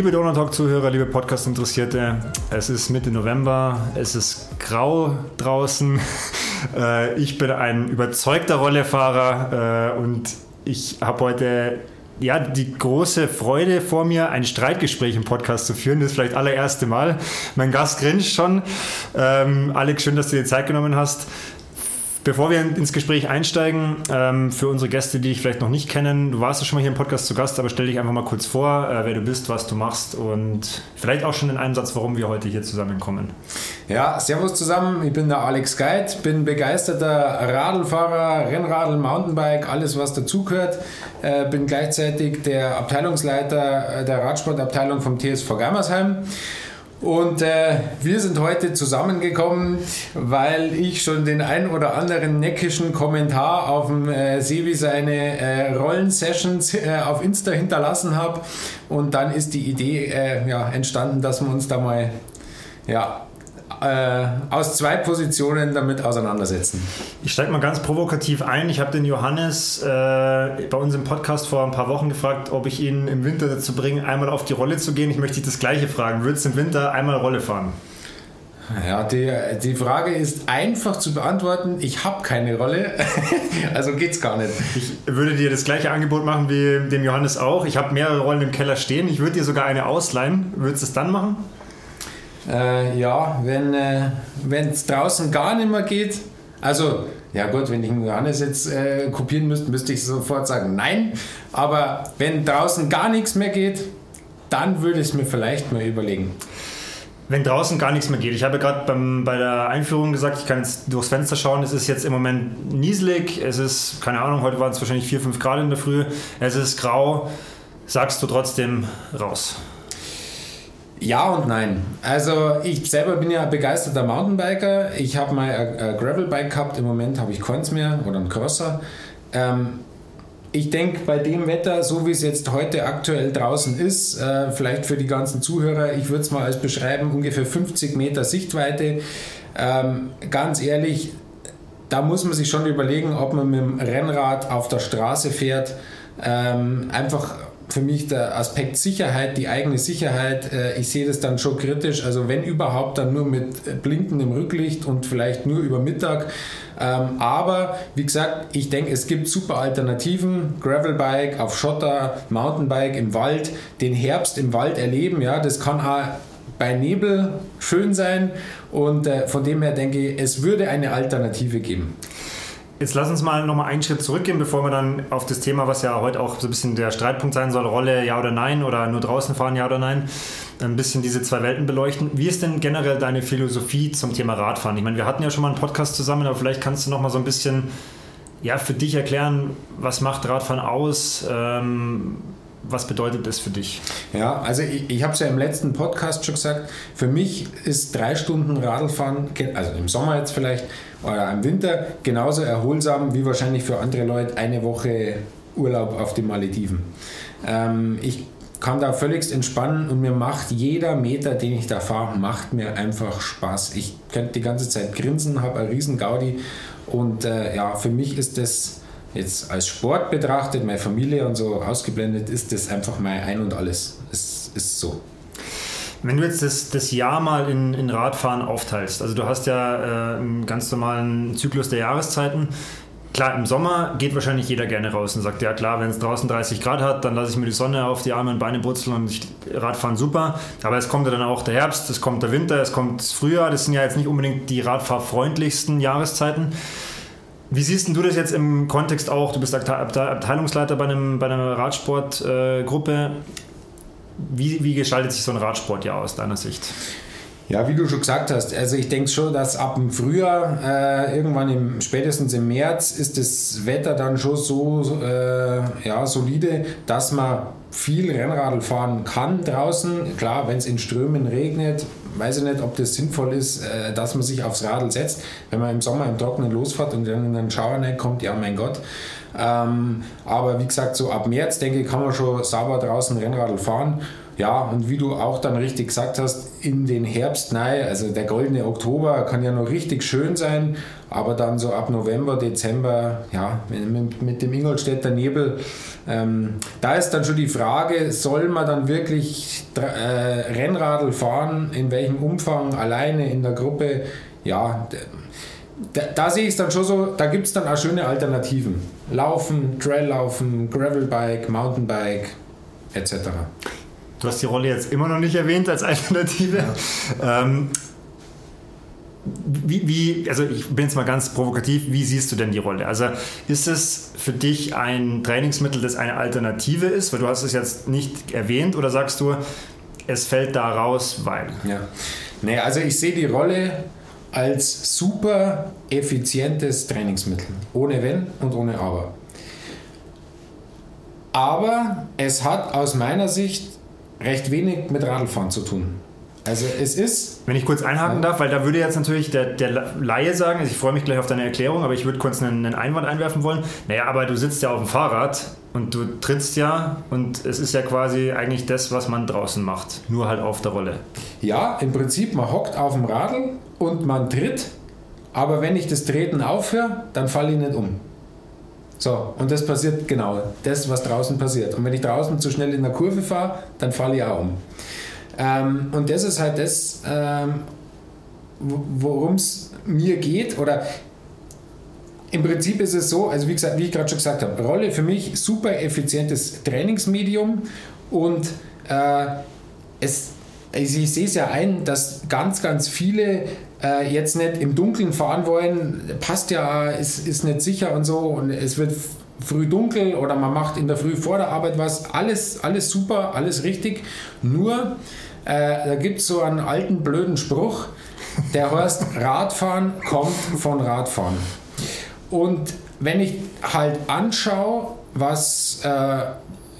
Liebe Donau Talk Zuhörer, liebe Podcast Interessierte, es ist Mitte November, es ist grau draußen. Äh, ich bin ein überzeugter Rollefahrer äh, und ich habe heute ja, die große Freude vor mir, ein Streitgespräch im Podcast zu führen. Das ist vielleicht das allererste Mal. Mein Gast grinst schon. Ähm, Alex, schön, dass du dir Zeit genommen hast. Bevor wir ins Gespräch einsteigen, ähm, für unsere Gäste, die dich vielleicht noch nicht kennen, du warst ja schon mal hier im Podcast zu Gast, aber stell dich einfach mal kurz vor, äh, wer du bist, was du machst und vielleicht auch schon in einem Satz, warum wir heute hier zusammenkommen. Ja, servus zusammen, ich bin der Alex Geit, bin begeisterter Radlfahrer, Rennradl, Mountainbike, alles was dazugehört. Äh, bin gleichzeitig der Abteilungsleiter der Radsportabteilung vom TSV Gammersheim. Und äh, wir sind heute zusammengekommen, weil ich schon den ein oder anderen neckischen Kommentar auf dem äh, Sebi seine äh, Rollensessions äh, auf Insta hinterlassen habe. Und dann ist die Idee äh, ja, entstanden, dass wir uns da mal ja, äh, aus zwei Positionen damit auseinandersetzen. Ich steige mal ganz provokativ ein. Ich habe den Johannes äh, bei uns im Podcast vor ein paar Wochen gefragt, ob ich ihn im Winter dazu bringe, einmal auf die Rolle zu gehen. Ich möchte dich das Gleiche fragen. Würdest du im Winter einmal Rolle fahren? Ja, die, die Frage ist einfach zu beantworten. Ich habe keine Rolle, also geht's gar nicht. Ich würde dir das gleiche Angebot machen wie dem Johannes auch. Ich habe mehrere Rollen im Keller stehen. Ich würde dir sogar eine ausleihen. Würdest du es dann machen? Äh, ja, wenn äh, es draußen gar nicht mehr geht, also ja gut, wenn ich einen Johannes jetzt äh, kopieren müsste, müsste ich sofort sagen nein. Aber wenn draußen gar nichts mehr geht, dann würde ich es mir vielleicht mal überlegen. Wenn draußen gar nichts mehr geht. Ich habe gerade bei der Einführung gesagt, ich kann jetzt durchs Fenster schauen. Es ist jetzt im Moment nieselig. Es ist, keine Ahnung, heute waren es wahrscheinlich 4, 5 Grad in der Früh. Es ist grau. Sagst du trotzdem raus? Ja und nein. Also ich selber bin ja begeisterter Mountainbiker. Ich habe mal ein Gravelbike gehabt. Im Moment habe ich keins mehr oder einen Crosser. Ähm, ich denke, bei dem Wetter, so wie es jetzt heute aktuell draußen ist, äh, vielleicht für die ganzen Zuhörer, ich würde es mal als beschreiben, ungefähr 50 Meter Sichtweite. Ähm, ganz ehrlich, da muss man sich schon überlegen, ob man mit dem Rennrad auf der Straße fährt. Ähm, einfach für mich der Aspekt Sicherheit, die eigene Sicherheit. Äh, ich sehe das dann schon kritisch. Also wenn überhaupt, dann nur mit blinkendem Rücklicht und vielleicht nur über Mittag. Ähm, aber wie gesagt, ich denke, es gibt super Alternativen. Gravelbike auf Schotter, Mountainbike im Wald, den Herbst im Wald erleben. Ja, das kann auch bei Nebel schön sein. Und äh, von dem her denke ich, es würde eine Alternative geben. Jetzt lass uns mal nochmal einen Schritt zurückgehen, bevor wir dann auf das Thema, was ja heute auch so ein bisschen der Streitpunkt sein soll, Rolle ja oder nein oder nur draußen fahren ja oder nein, ein bisschen diese zwei Welten beleuchten. Wie ist denn generell deine Philosophie zum Thema Radfahren? Ich meine, wir hatten ja schon mal einen Podcast zusammen, aber vielleicht kannst du nochmal so ein bisschen ja, für dich erklären, was macht Radfahren aus? Ähm, was bedeutet das für dich? Ja, also ich, ich habe es ja im letzten Podcast schon gesagt, für mich ist drei Stunden Radlfahren, also im Sommer jetzt vielleicht, oder im Winter genauso erholsam wie wahrscheinlich für andere Leute eine Woche Urlaub auf den Malediven. Ähm, ich kann da völligst entspannen und mir macht jeder Meter, den ich da fahre, macht mir einfach Spaß. Ich könnte die ganze Zeit grinsen, habe einen riesen Gaudi und äh, ja, für mich ist das jetzt als Sport betrachtet, meine Familie und so ausgeblendet, ist das einfach mein Ein und Alles. Es ist so. Wenn du jetzt das, das Jahr mal in, in Radfahren aufteilst, also du hast ja äh, einen ganz normalen Zyklus der Jahreszeiten. Klar, im Sommer geht wahrscheinlich jeder gerne raus und sagt, ja klar, wenn es draußen 30 Grad hat, dann lasse ich mir die Sonne auf die Arme und Beine brutzeln und ich, Radfahren super. Aber es kommt ja dann auch der Herbst, es kommt der Winter, es kommt das Frühjahr. Das sind ja jetzt nicht unbedingt die radfahrfreundlichsten Jahreszeiten. Wie siehst du das jetzt im Kontext auch? Du bist Abteilungsleiter bei, einem, bei einer Radsportgruppe. Wie, wie gestaltet sich so ein Radsport ja aus deiner Sicht? Ja, wie du schon gesagt hast, also ich denke schon, dass ab dem Frühjahr, äh, irgendwann im, spätestens im März, ist das Wetter dann schon so äh, ja, solide, dass man viel Rennradl fahren kann draußen. Klar, wenn es in Strömen regnet, weiß ich nicht, ob das sinnvoll ist, äh, dass man sich aufs Radl setzt. Wenn man im Sommer im Trockenen losfährt und dann in den Schauer kommt, ja mein Gott. Ähm, aber wie gesagt, so ab März, denke ich, kann man schon sauber draußen Rennradl fahren. Ja, und wie du auch dann richtig gesagt hast, in den Herbst nein. Also der goldene Oktober kann ja noch richtig schön sein, aber dann so ab November, Dezember, ja, mit, mit dem Ingolstädter Nebel, ähm, da ist dann schon die Frage, soll man dann wirklich äh, Rennradl fahren, in welchem Umfang, alleine in der Gruppe? Ja, da, da sehe ich es dann schon so, da gibt es dann auch schöne Alternativen. Laufen, Traillaufen, Gravelbike, Mountainbike, etc. Du hast die Rolle jetzt immer noch nicht erwähnt als Alternative. Ja. Ähm, wie, wie, also ich bin jetzt mal ganz provokativ, wie siehst du denn die Rolle? Also ist es für dich ein Trainingsmittel, das eine Alternative ist, weil du hast es jetzt nicht erwähnt, oder sagst du, es fällt da raus, weil? Ja, nee, also ich sehe die Rolle als super effizientes Trainingsmittel, ohne Wenn und ohne Aber. Aber es hat aus meiner Sicht recht wenig mit Radlfahren zu tun. Also es ist. Wenn ich kurz einhaken darf, weil da würde jetzt natürlich der, der Laie sagen, also ich freue mich gleich auf deine Erklärung, aber ich würde kurz einen, einen Einwand einwerfen wollen. Naja, aber du sitzt ja auf dem Fahrrad und du trittst ja und es ist ja quasi eigentlich das, was man draußen macht, nur halt auf der Rolle. Ja, im Prinzip, man hockt auf dem Radl und man tritt, aber wenn ich das Treten aufhöre, dann falle ich nicht um. So, und das passiert genau, das, was draußen passiert. Und wenn ich draußen zu schnell in der Kurve fahre, dann falle ich auch um. Ähm, und das ist halt das, ähm, worum es mir geht. Oder im Prinzip ist es so, also wie, gesagt, wie ich gerade schon gesagt habe, Rolle für mich super effizientes Trainingsmedium und äh, es, also ich sehe es ja ein, dass ganz, ganz viele äh, jetzt nicht im Dunkeln fahren wollen, passt ja, ist, ist nicht sicher und so. Und es wird früh dunkel oder man macht in der Früh vor der Arbeit was, alles, alles super, alles richtig, nur äh, da gibt es so einen alten blöden Spruch, der heißt, Radfahren kommt von Radfahren. Und wenn ich halt anschaue, was äh,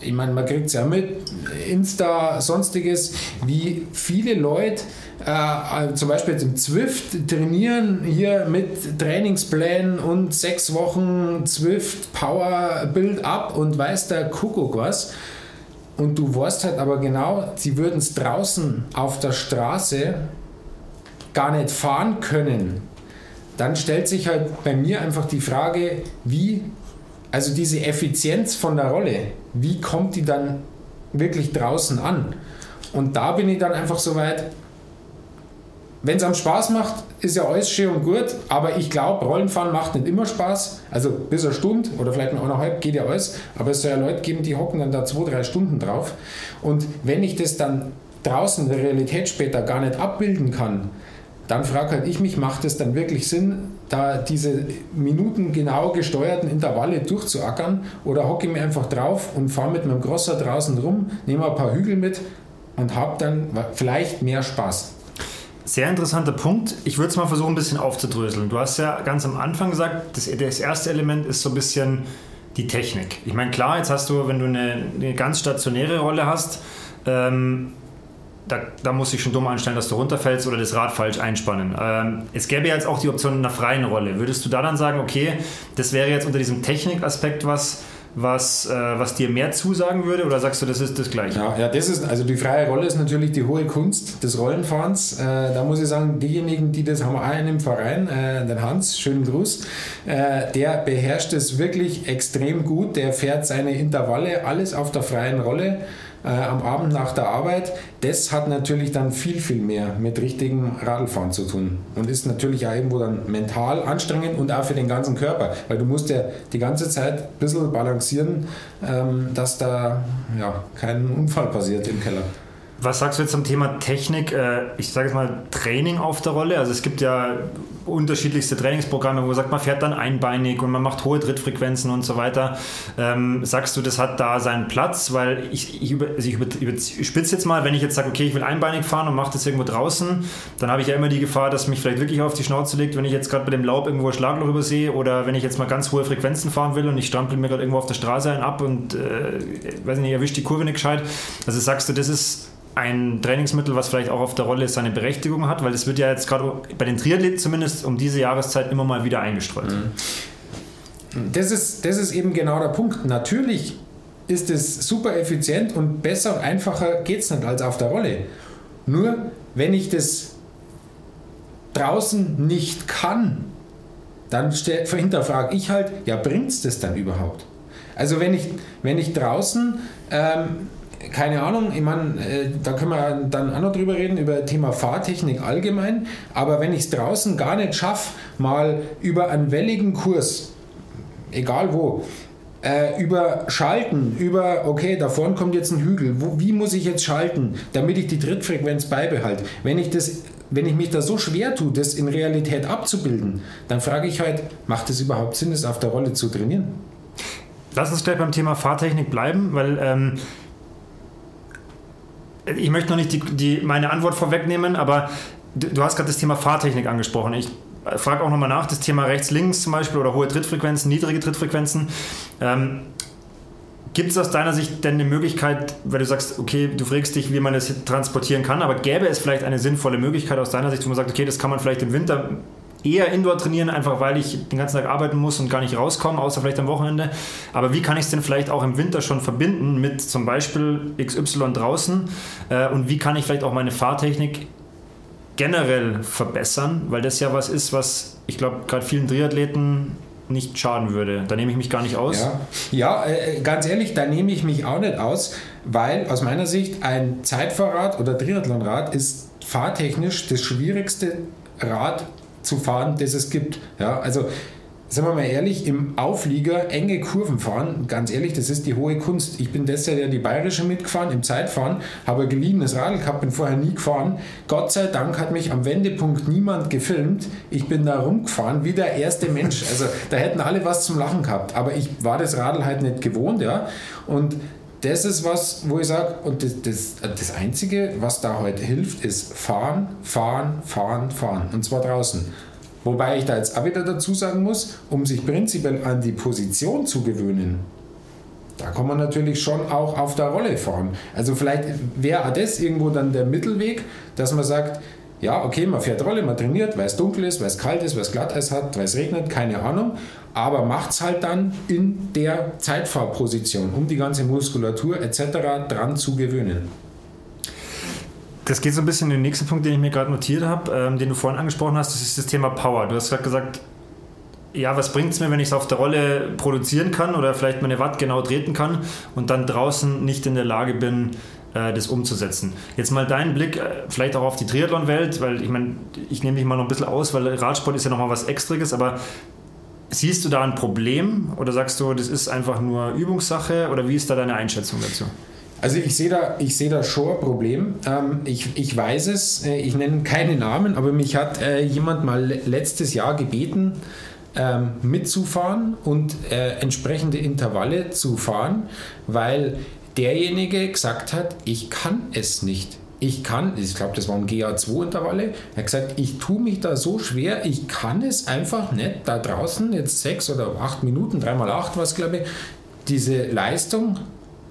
ich meine, man kriegt es ja mit, Insta, sonstiges, wie viele Leute äh, zum Beispiel jetzt im Zwift trainieren hier mit Trainingsplänen und sechs Wochen Zwift Power Build Up und weiß der Kuckuck was. Und du weißt halt aber genau, sie würden es draußen auf der Straße gar nicht fahren können. Dann stellt sich halt bei mir einfach die Frage, wie, also diese Effizienz von der Rolle, wie kommt die dann wirklich draußen an? Und da bin ich dann einfach so weit, wenn es am Spaß macht, ist ja alles schön und gut, aber ich glaube, Rollenfahren macht nicht immer Spaß. Also bis eine Stunde oder vielleicht noch eineinhalb geht ja alles, aber es soll ja Leute geben, die hocken dann da zwei, drei Stunden drauf. Und wenn ich das dann draußen in der Realität später gar nicht abbilden kann, dann frage halt ich mich, macht es dann wirklich Sinn, da diese minutengenau gesteuerten Intervalle durchzuackern oder hocke ich mir einfach drauf und fahre mit meinem Grosser draußen rum, nehme ein paar Hügel mit und habe dann vielleicht mehr Spaß. Sehr interessanter Punkt. Ich würde es mal versuchen, ein bisschen aufzudröseln. Du hast ja ganz am Anfang gesagt, das, das erste Element ist so ein bisschen die Technik. Ich meine, klar, jetzt hast du, wenn du eine, eine ganz stationäre Rolle hast, ähm, da, da muss ich schon dumm anstellen, dass du runterfällst oder das Rad falsch einspannen. Ähm, es gäbe jetzt auch die Option einer freien Rolle. Würdest du da dann sagen, okay, das wäre jetzt unter diesem Technikaspekt was, was, äh, was dir mehr zusagen würde oder sagst du, das ist das Gleiche? Ja, ja, das ist, also die freie Rolle ist natürlich die hohe Kunst des Rollenfahrens. Äh, da muss ich sagen, diejenigen, die das haben auch einen im Verein, äh, den Hans, schönen Gruß, äh, der beherrscht es wirklich extrem gut, der fährt seine Intervalle, alles auf der freien Rolle äh, am Abend nach der Arbeit, das hat natürlich dann viel, viel mehr mit richtigem Radlfahren zu tun und ist natürlich auch irgendwo dann mental anstrengend und auch für den ganzen Körper, weil du musst ja die ganze Zeit ein bisschen balancieren, ähm, dass da ja, kein Unfall passiert im Keller. Was sagst du jetzt zum Thema Technik? Äh, ich sage jetzt mal Training auf der Rolle. Also es gibt ja unterschiedlichste Trainingsprogramme, wo man sagt, man fährt dann einbeinig und man macht hohe Trittfrequenzen und so weiter. Ähm, sagst du, das hat da seinen Platz? Weil ich, ich, über, also ich überspitze jetzt mal, wenn ich jetzt sage, okay, ich will einbeinig fahren und mache das irgendwo draußen, dann habe ich ja immer die Gefahr, dass mich vielleicht wirklich auf die Schnauze legt, wenn ich jetzt gerade bei dem Laub irgendwo ein Schlagloch übersehe oder wenn ich jetzt mal ganz hohe Frequenzen fahren will und ich strampel mir gerade irgendwo auf der Straße ein ab und äh, weiß nicht, erwischt die Kurve nicht gescheit. Also sagst du, das ist ein Trainingsmittel, was vielleicht auch auf der Rolle seine Berechtigung hat, weil es wird ja jetzt gerade bei den Triathleten zumindest um diese Jahreszeit immer mal wieder eingestreut. Mhm. Das ist, das ist eben genau der Punkt. Natürlich ist es super effizient und besser und einfacher geht es nicht als auf der Rolle. Nur wenn ich das draußen nicht kann, dann hinterfrage ich halt, ja, bringt es das dann überhaupt? Also wenn ich, wenn ich draußen, ähm, keine Ahnung, ich meine, äh, da können wir dann auch noch drüber reden, über Thema Fahrtechnik allgemein, aber wenn ich es draußen gar nicht schaffe, mal über einen welligen Kurs, egal wo, äh, über Schalten, über, okay, da vorne kommt jetzt ein Hügel, wo, wie muss ich jetzt schalten, damit ich die Trittfrequenz beibehalte? Wenn ich das wenn ich mich da so schwer tue, das in Realität abzubilden, dann frage ich halt, macht es überhaupt Sinn, es auf der Rolle zu trainieren? Lass uns gleich beim Thema Fahrtechnik bleiben, weil ähm, ich möchte noch nicht die, die, meine Antwort vorwegnehmen, aber du, du hast gerade das Thema Fahrtechnik angesprochen. Ich frage auch nochmal nach, das Thema rechts-links zum Beispiel oder hohe Trittfrequenzen, niedrige Trittfrequenzen. Ähm, Gibt es aus deiner Sicht denn eine Möglichkeit, weil du sagst, okay, du fragst dich, wie man das transportieren kann, aber gäbe es vielleicht eine sinnvolle Möglichkeit aus deiner Sicht, wo man sagt, okay, das kann man vielleicht im Winter eher Indoor trainieren, einfach weil ich den ganzen Tag arbeiten muss und gar nicht rauskomme, außer vielleicht am Wochenende. Aber wie kann ich es denn vielleicht auch im Winter schon verbinden mit zum Beispiel XY draußen? Äh, und wie kann ich vielleicht auch meine Fahrtechnik generell verbessern? Weil das ja was ist, was ich glaube, gerade vielen Triathleten nicht schaden würde. Da nehme ich mich gar nicht aus. Ja, ja äh, ganz ehrlich, da nehme ich mich auch nicht aus, weil aus meiner Sicht ein Zeitfahrrad oder Triathlonrad ist fahrtechnisch das schwierigste Rad zu fahren, das es gibt. Ja, also sagen wir mal ehrlich, im Auflieger enge Kurven fahren, ganz ehrlich, das ist die hohe Kunst. Ich bin deshalb ja die Bayerische mitgefahren im Zeitfahren, habe ein geliehenes Radl gehabt, bin vorher nie gefahren. Gott sei Dank hat mich am Wendepunkt niemand gefilmt. Ich bin da rumgefahren wie der erste Mensch. Also da hätten alle was zum Lachen gehabt. Aber ich war das Radl halt nicht gewohnt, ja. Und das ist was, wo ich sage, und das, das, das Einzige, was da heute hilft, ist fahren, fahren, fahren, fahren. Und zwar draußen. Wobei ich da jetzt auch wieder dazu sagen muss, um sich prinzipiell an die Position zu gewöhnen, da kann man natürlich schon auch auf der Rolle fahren. Also vielleicht wäre das irgendwo dann der Mittelweg, dass man sagt, ja, okay, man fährt Rolle, man trainiert, weil es dunkel ist, weil es kalt ist, weil es Glatteis hat, weil es regnet, keine Ahnung, aber macht es halt dann in der Zeitfahrposition, um die ganze Muskulatur etc. dran zu gewöhnen. Das geht so ein bisschen in den nächsten Punkt, den ich mir gerade notiert habe, ähm, den du vorhin angesprochen hast, das ist das Thema Power. Du hast gerade gesagt, ja, was bringt es mir, wenn ich es auf der Rolle produzieren kann oder vielleicht meine Watt genau treten kann und dann draußen nicht in der Lage bin, äh, das umzusetzen. Jetzt mal deinen Blick äh, vielleicht auch auf die Triathlon-Welt, weil ich meine, ich nehme mich mal noch ein bisschen aus, weil Radsport ist ja nochmal was Extriges, aber siehst du da ein Problem oder sagst du, das ist einfach nur Übungssache oder wie ist da deine Einschätzung dazu? Also ich sehe da, ich da schon ein Problem. Ähm, ich, ich weiß es, äh, ich nenne keine Namen, aber mich hat äh, jemand mal letztes Jahr gebeten, ähm, mitzufahren und äh, entsprechende Intervalle zu fahren, weil derjenige gesagt hat, ich kann es nicht. Ich kann, ich glaube, das waren GA2-Intervalle. Er hat gesagt, ich tue mich da so schwer, ich kann es einfach nicht da draußen, jetzt sechs oder acht Minuten, dreimal acht was glaube ich, diese Leistung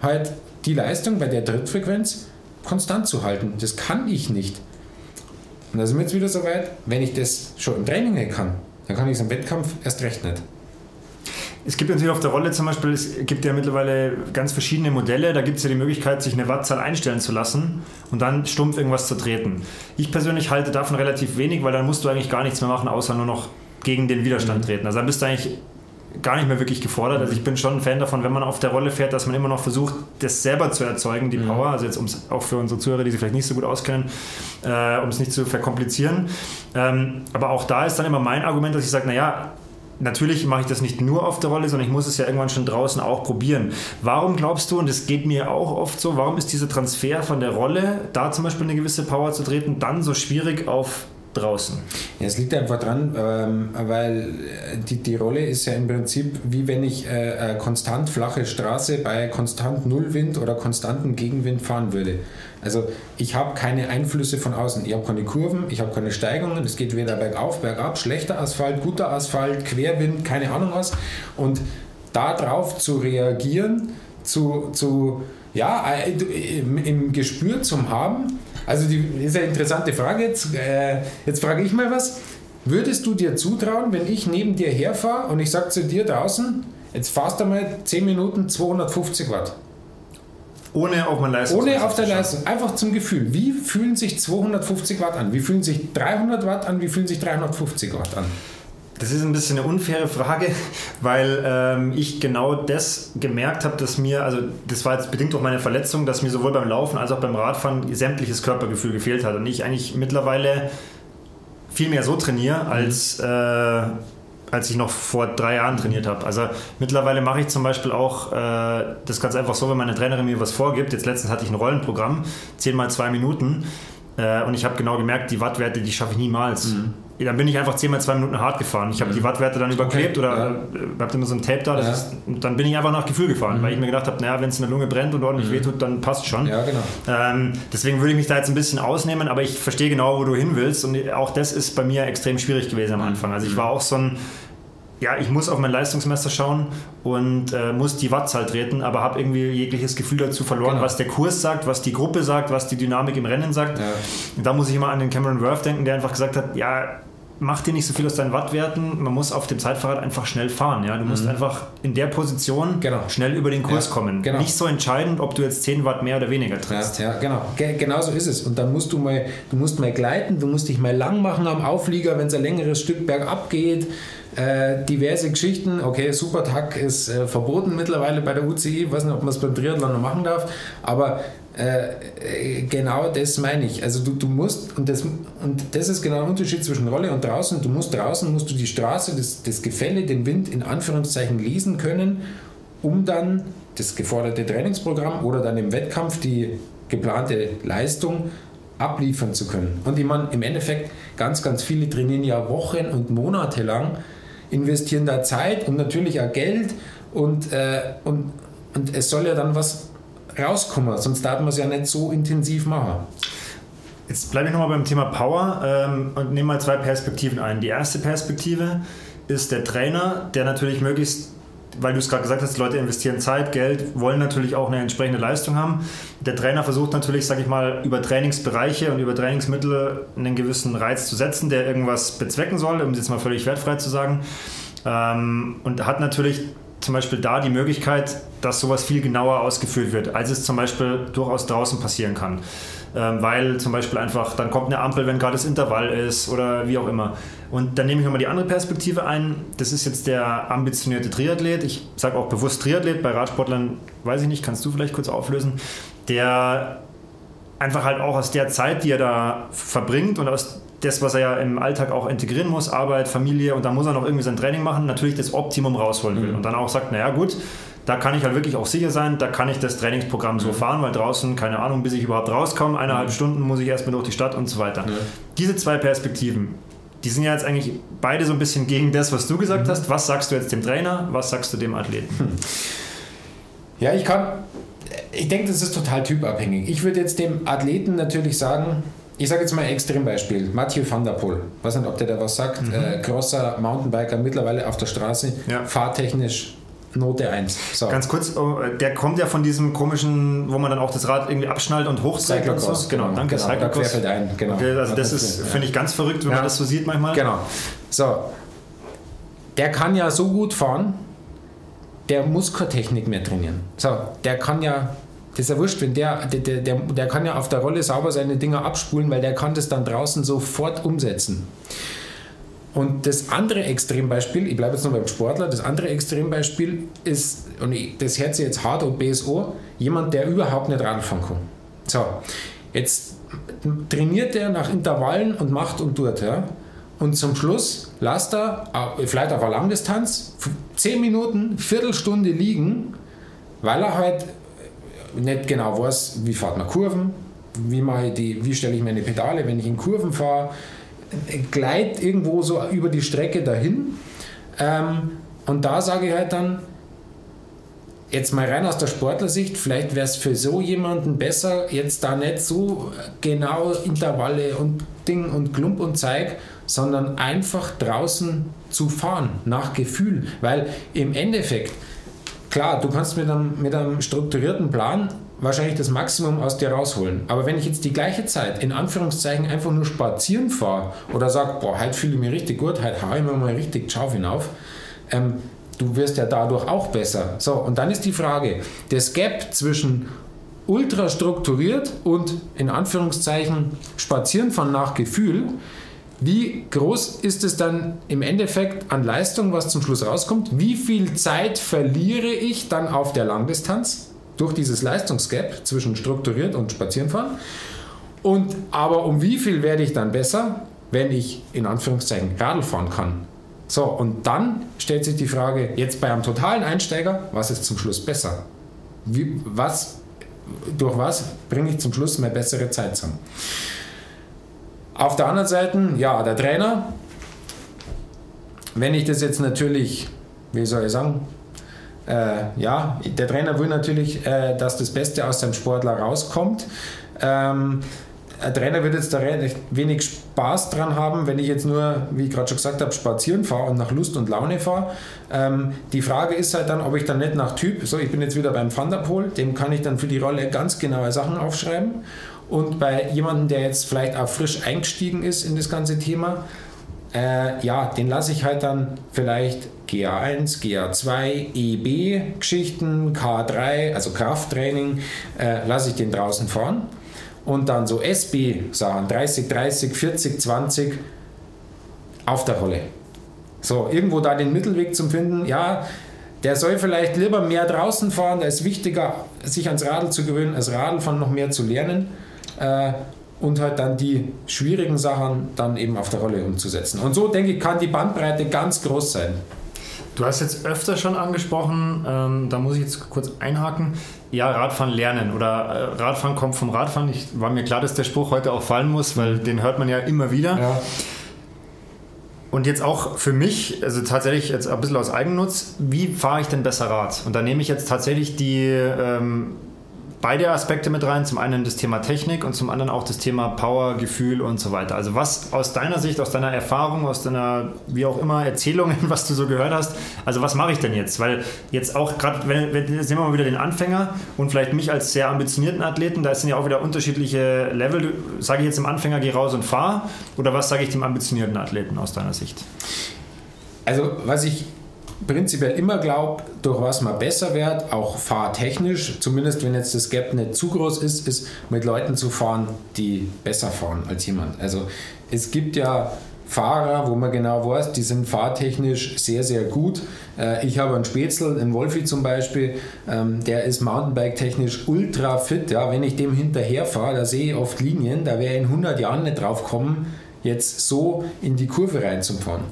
halt die Leistung bei der Trittfrequenz konstant zu halten. Das kann ich nicht. Und da sind wir jetzt wieder so weit, wenn ich das schon im Training nicht kann, dann kann ich es im Wettkampf erst recht nicht. Es gibt natürlich auf der Rolle zum Beispiel, es gibt ja mittlerweile ganz verschiedene Modelle. Da gibt es ja die Möglichkeit, sich eine Wattzahl einstellen zu lassen und dann stumpf irgendwas zu treten. Ich persönlich halte davon relativ wenig, weil dann musst du eigentlich gar nichts mehr machen, außer nur noch gegen den Widerstand mhm. treten. Also dann bist du eigentlich gar nicht mehr wirklich gefordert. Also ich bin schon ein Fan davon, wenn man auf der Rolle fährt, dass man immer noch versucht, das selber zu erzeugen, die mhm. Power. Also jetzt um's, auch für unsere Zuhörer, die sich vielleicht nicht so gut auskennen, äh, um es nicht zu verkomplizieren. Ähm, aber auch da ist dann immer mein Argument, dass ich sage, naja, natürlich mache ich das nicht nur auf der Rolle, sondern ich muss es ja irgendwann schon draußen auch probieren. Warum glaubst du, und das geht mir auch oft so, warum ist dieser Transfer von der Rolle, da zum Beispiel eine gewisse Power zu treten, dann so schwierig auf draußen? Ja, es liegt einfach dran, ähm, weil die, die Rolle ist ja im Prinzip wie wenn ich äh, konstant flache Straße bei konstant Nullwind oder konstantem Gegenwind fahren würde. Also ich habe keine Einflüsse von außen. Ich habe keine Kurven, ich habe keine Steigungen. Es geht weder bergauf, bergab, schlechter Asphalt, guter Asphalt, Querwind, keine Ahnung was. Und darauf zu reagieren, zu, zu ja, äh, im Gespür zum haben, also die ist eine interessante Frage. Jetzt, äh, jetzt frage ich mal was. Würdest du dir zutrauen, wenn ich neben dir herfahre und ich sage zu dir draußen, jetzt fahrst du mal 10 Minuten 250 Watt? Ohne auf mein Leistung. Ohne auf der Leistung. Einfach zum Gefühl. Wie fühlen sich 250 Watt an? Wie fühlen sich 300 Watt an? Wie fühlen sich 350 Watt an? Das ist ein bisschen eine unfaire Frage, weil ähm, ich genau das gemerkt habe, dass mir, also das war jetzt bedingt durch meine Verletzung, dass mir sowohl beim Laufen als auch beim Radfahren sämtliches Körpergefühl gefehlt hat und ich eigentlich mittlerweile viel mehr so trainiere, mhm. als, äh, als ich noch vor drei Jahren trainiert habe. Also mittlerweile mache ich zum Beispiel auch äh, das ganz einfach so, wenn meine Trainerin mir was vorgibt. Jetzt letztens hatte ich ein Rollenprogramm, 10 mal 2 Minuten äh, und ich habe genau gemerkt, die Wattwerte, die schaffe ich niemals. Mhm dann bin ich einfach 10 mal 2 Minuten hart gefahren. Ich habe mhm. die Wattwerte dann überklebt okay, oder ja. Äh, habt immer so ein Tape da. Ja. Ist, dann bin ich einfach nach Gefühl gefahren, mhm. weil ich mir gedacht habe, naja, wenn es in der Lunge brennt und ordentlich mhm. wehtut, dann passt schon. Ja, genau. Ähm, deswegen würde ich mich da jetzt ein bisschen ausnehmen, aber ich verstehe genau, wo du hin willst. Und auch das ist bei mir extrem schwierig gewesen am mhm. Anfang. Also ich war auch so ein ja, ich muss auf mein Leistungsmesser schauen und äh, muss die Wattzahl treten, aber habe irgendwie jegliches Gefühl dazu verloren, genau. was der Kurs sagt, was die Gruppe sagt, was die Dynamik im Rennen sagt. Ja. Da muss ich immer an den Cameron Worth denken, der einfach gesagt hat, ja, mach dir nicht so viel aus deinen Wattwerten. Man muss auf dem Zeitfahrrad einfach schnell fahren. Ja? Du musst mhm. einfach in der Position genau. schnell über den Kurs ja, kommen. Genau. Nicht so entscheidend, ob du jetzt 10 Watt mehr oder weniger trittst. Ja, ja genau. Ge genau so ist es. Und dann musst du mal, du musst mal gleiten, du musst dich mal lang machen am Auflieger, wenn es ein längeres Stück bergab geht. Äh, diverse Geschichten. Okay, Supertag ist äh, verboten mittlerweile bei der UCI. Ich weiß nicht, ob man es beim Triathlon noch machen darf. Aber äh, genau das meine ich. Also du, du musst, und das, und das ist genau der Unterschied zwischen Rolle und draußen, du musst draußen, musst du die Straße, das, das Gefälle, den Wind in Anführungszeichen lesen können, um dann das geforderte Trainingsprogramm oder dann im Wettkampf die geplante Leistung abliefern zu können. Und ich meine, im Endeffekt, ganz, ganz viele trainieren ja Wochen und Monate lang, investieren da Zeit und natürlich auch Geld und, äh, und, und es soll ja dann was rauskommen, sonst darf man es ja nicht so intensiv machen. Jetzt bleibe ich nochmal beim Thema Power ähm, und nehme mal zwei Perspektiven ein. Die erste Perspektive ist der Trainer, der natürlich möglichst, weil du es gerade gesagt hast, Leute investieren Zeit, Geld, wollen natürlich auch eine entsprechende Leistung haben. Der Trainer versucht natürlich, sage ich mal, über Trainingsbereiche und über Trainingsmittel einen gewissen Reiz zu setzen, der irgendwas bezwecken soll, um es jetzt mal völlig wertfrei zu sagen. Ähm, und hat natürlich zum Beispiel da die Möglichkeit, dass sowas viel genauer ausgeführt wird, als es zum Beispiel durchaus draußen passieren kann. Ähm, weil zum Beispiel einfach, dann kommt eine Ampel, wenn gerade das Intervall ist oder wie auch immer. Und dann nehme ich nochmal die andere Perspektive ein. Das ist jetzt der ambitionierte Triathlet. Ich sage auch bewusst Triathlet. Bei Radsportlern weiß ich nicht, kannst du vielleicht kurz auflösen. Der einfach halt auch aus der Zeit, die er da verbringt und aus das, was er ja im Alltag auch integrieren muss, Arbeit, Familie und dann muss er noch irgendwie sein Training machen, natürlich das Optimum rausholen will. Mhm. Und dann auch sagt, naja gut, da kann ich halt wirklich auch sicher sein, da kann ich das Trainingsprogramm mhm. so fahren, weil draußen, keine Ahnung, bis ich überhaupt rauskomme, eineinhalb mhm. Stunden muss ich erstmal durch die Stadt und so weiter. Diese zwei Perspektiven, die sind ja jetzt eigentlich beide so ein bisschen gegen das, was du gesagt mhm. hast. Was sagst du jetzt dem Trainer, was sagst du dem Athleten? Hm. Ja, ich kann, ich denke, das ist total typabhängig. Ich würde jetzt dem Athleten natürlich sagen, ich sage jetzt mal ein Extrembeispiel. Mathieu van der Poel. Ich weiß nicht, ob der da was sagt. Mhm. Äh, großer Mountainbiker, mittlerweile auf der Straße. Ja. Fahrtechnisch Note 1. So. Ganz kurz, oh, der kommt ja von diesem komischen, wo man dann auch das Rad irgendwie abschnallt und hochzeigt und so. Genau, genau, danke. Genau, da querfällt ein. Genau. Okay, also das, das ist, finde ich, ganz verrückt, wenn ja. man das so sieht manchmal. Genau. So. Der kann ja so gut fahren, der muss keine Technik mehr trainieren. So, der kann ja das ist ja wurscht, wenn der, der, der, der kann ja auf der Rolle sauber seine Dinger abspulen, weil der kann das dann draußen sofort umsetzen. Und das andere Extrembeispiel, ich bleibe jetzt noch beim Sportler, das andere Extrembeispiel ist, und das hört sich jetzt hart und BSO, jemand, der überhaupt nicht Radfahren kann. So, jetzt trainiert er nach Intervallen und macht und tut, ja. Und zum Schluss lasst er, äh, vielleicht auf einer Langdistanz, 10 Minuten, Viertelstunde liegen, weil er halt nicht genau weiß, wie fährt man Kurven, wie, mache die, wie stelle ich meine Pedale, wenn ich in Kurven fahre, gleit irgendwo so über die Strecke dahin. Ähm, und da sage ich halt dann, jetzt mal rein aus der Sportlersicht, vielleicht wäre es für so jemanden besser, jetzt da nicht so genau Intervalle und Ding und Klump und Zeig, sondern einfach draußen zu fahren, nach Gefühl. Weil im Endeffekt, klar, du kannst mit einem, mit einem strukturierten Plan wahrscheinlich das Maximum aus dir rausholen. Aber wenn ich jetzt die gleiche Zeit in Anführungszeichen einfach nur spazieren fahre oder sage, boah, heute fühle ich mich richtig gut, heute haue ich mir mal richtig Schauf hinauf, ähm, du wirst ja dadurch auch besser. So, und dann ist die Frage, das Gap zwischen ultra strukturiert und in Anführungszeichen spazieren von nach Gefühl, wie groß ist es dann im Endeffekt an Leistung, was zum Schluss rauskommt? Wie viel Zeit verliere ich dann auf der Langdistanz durch dieses Leistungsgap zwischen strukturiert und Spazierenfahren? Und aber um wie viel werde ich dann besser, wenn ich in Anführungszeichen Radl fahren kann? So, und dann stellt sich die Frage, jetzt bei einem totalen Einsteiger, was ist zum Schluss besser? Wie, was, durch was bringe ich zum Schluss mehr bessere Zeit zusammen? Auf der anderen Seite, ja, der Trainer, wenn ich das jetzt natürlich, wie soll ich sagen, äh, ja, der Trainer will natürlich, äh, dass das Beste aus seinem Sportler rauskommt. Ähm, ein Trainer wird jetzt da wenig Spaß dran haben, wenn ich jetzt nur, wie ich gerade schon gesagt habe, spazieren fahre und nach Lust und Laune fahre. Ähm, die Frage ist halt dann, ob ich dann nicht nach Typ, so ich bin jetzt wieder beim Thunderpol, dem kann ich dann für die Rolle ganz genaue Sachen aufschreiben und bei jemandem, der jetzt vielleicht auch frisch eingestiegen ist in das ganze Thema, äh, ja, den lasse ich halt dann vielleicht GA1, GA2, EB-Geschichten, K3, also Krafttraining, äh, lasse ich den draußen fahren. Und dann so SB-Sachen, 30, 30, 40, 20 auf der Rolle. So, irgendwo da den Mittelweg zu finden, ja, der soll vielleicht lieber mehr draußen fahren, da ist wichtiger, sich ans Radl zu gewöhnen, als Radlfahren noch mehr zu lernen äh, und halt dann die schwierigen Sachen dann eben auf der Rolle umzusetzen. Und so, denke ich, kann die Bandbreite ganz groß sein. Du hast jetzt öfter schon angesprochen, ähm, da muss ich jetzt kurz einhaken, ja, Radfahren lernen oder äh, Radfahren kommt vom Radfahren. Ich war mir klar, dass der Spruch heute auch fallen muss, weil den hört man ja immer wieder. Ja. Und jetzt auch für mich, also tatsächlich jetzt ein bisschen aus Eigennutz, wie fahre ich denn besser Rad? Und da nehme ich jetzt tatsächlich die ähm, beide Aspekte mit rein. Zum einen das Thema Technik und zum anderen auch das Thema Power, Gefühl und so weiter. Also was aus deiner Sicht, aus deiner Erfahrung, aus deiner, wie auch immer, Erzählungen, was du so gehört hast, also was mache ich denn jetzt? Weil jetzt auch gerade, wenn, wenn sehen wir mal wieder den Anfänger und vielleicht mich als sehr ambitionierten Athleten, da sind ja auch wieder unterschiedliche Level. Sage ich jetzt dem Anfänger, geh raus und fahr oder was sage ich dem ambitionierten Athleten aus deiner Sicht? Also was ich prinzipiell immer glaube, durch was man besser wird, auch fahrtechnisch, zumindest wenn jetzt das Gap nicht zu groß ist, ist mit Leuten zu fahren, die besser fahren als jemand. Also es gibt ja Fahrer, wo man genau weiß, die sind fahrtechnisch sehr, sehr gut. Äh, ich habe einen Spätzl, einen Wolfi zum Beispiel, ähm, der ist Mountainbike-technisch ultra fit. Ja, wenn ich dem hinterher fahre, da sehe ich oft Linien, da wäre ich in 100 Jahren nicht drauf kommen, jetzt so in die Kurve reinzufahren.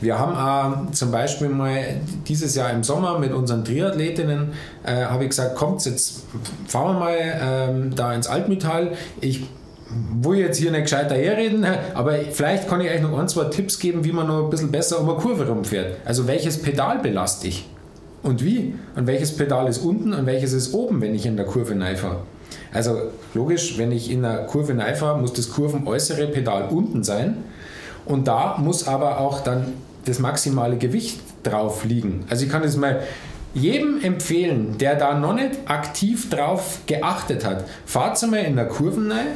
Wir haben äh, zum Beispiel mal dieses Jahr im Sommer mit unseren Triathletinnen, äh, habe ich gesagt, kommt, jetzt fahren wir mal ähm, da ins Altmetall. Ich will jetzt hier nicht gescheiter herreden, aber vielleicht kann ich euch noch ein, zwei Tipps geben, wie man noch ein bisschen besser um eine Kurve rumfährt. Also welches Pedal belaste ich? Und wie? Und welches Pedal ist unten und welches ist oben, wenn ich in der Kurve fahre? Also logisch, wenn ich in der Kurve fahre, muss das kurvenäußere Pedal unten sein. Und da muss aber auch dann das maximale Gewicht drauf liegen. Also ich kann es mal jedem empfehlen, der da noch nicht aktiv drauf geachtet hat, fahrt mal in der Kurven rein,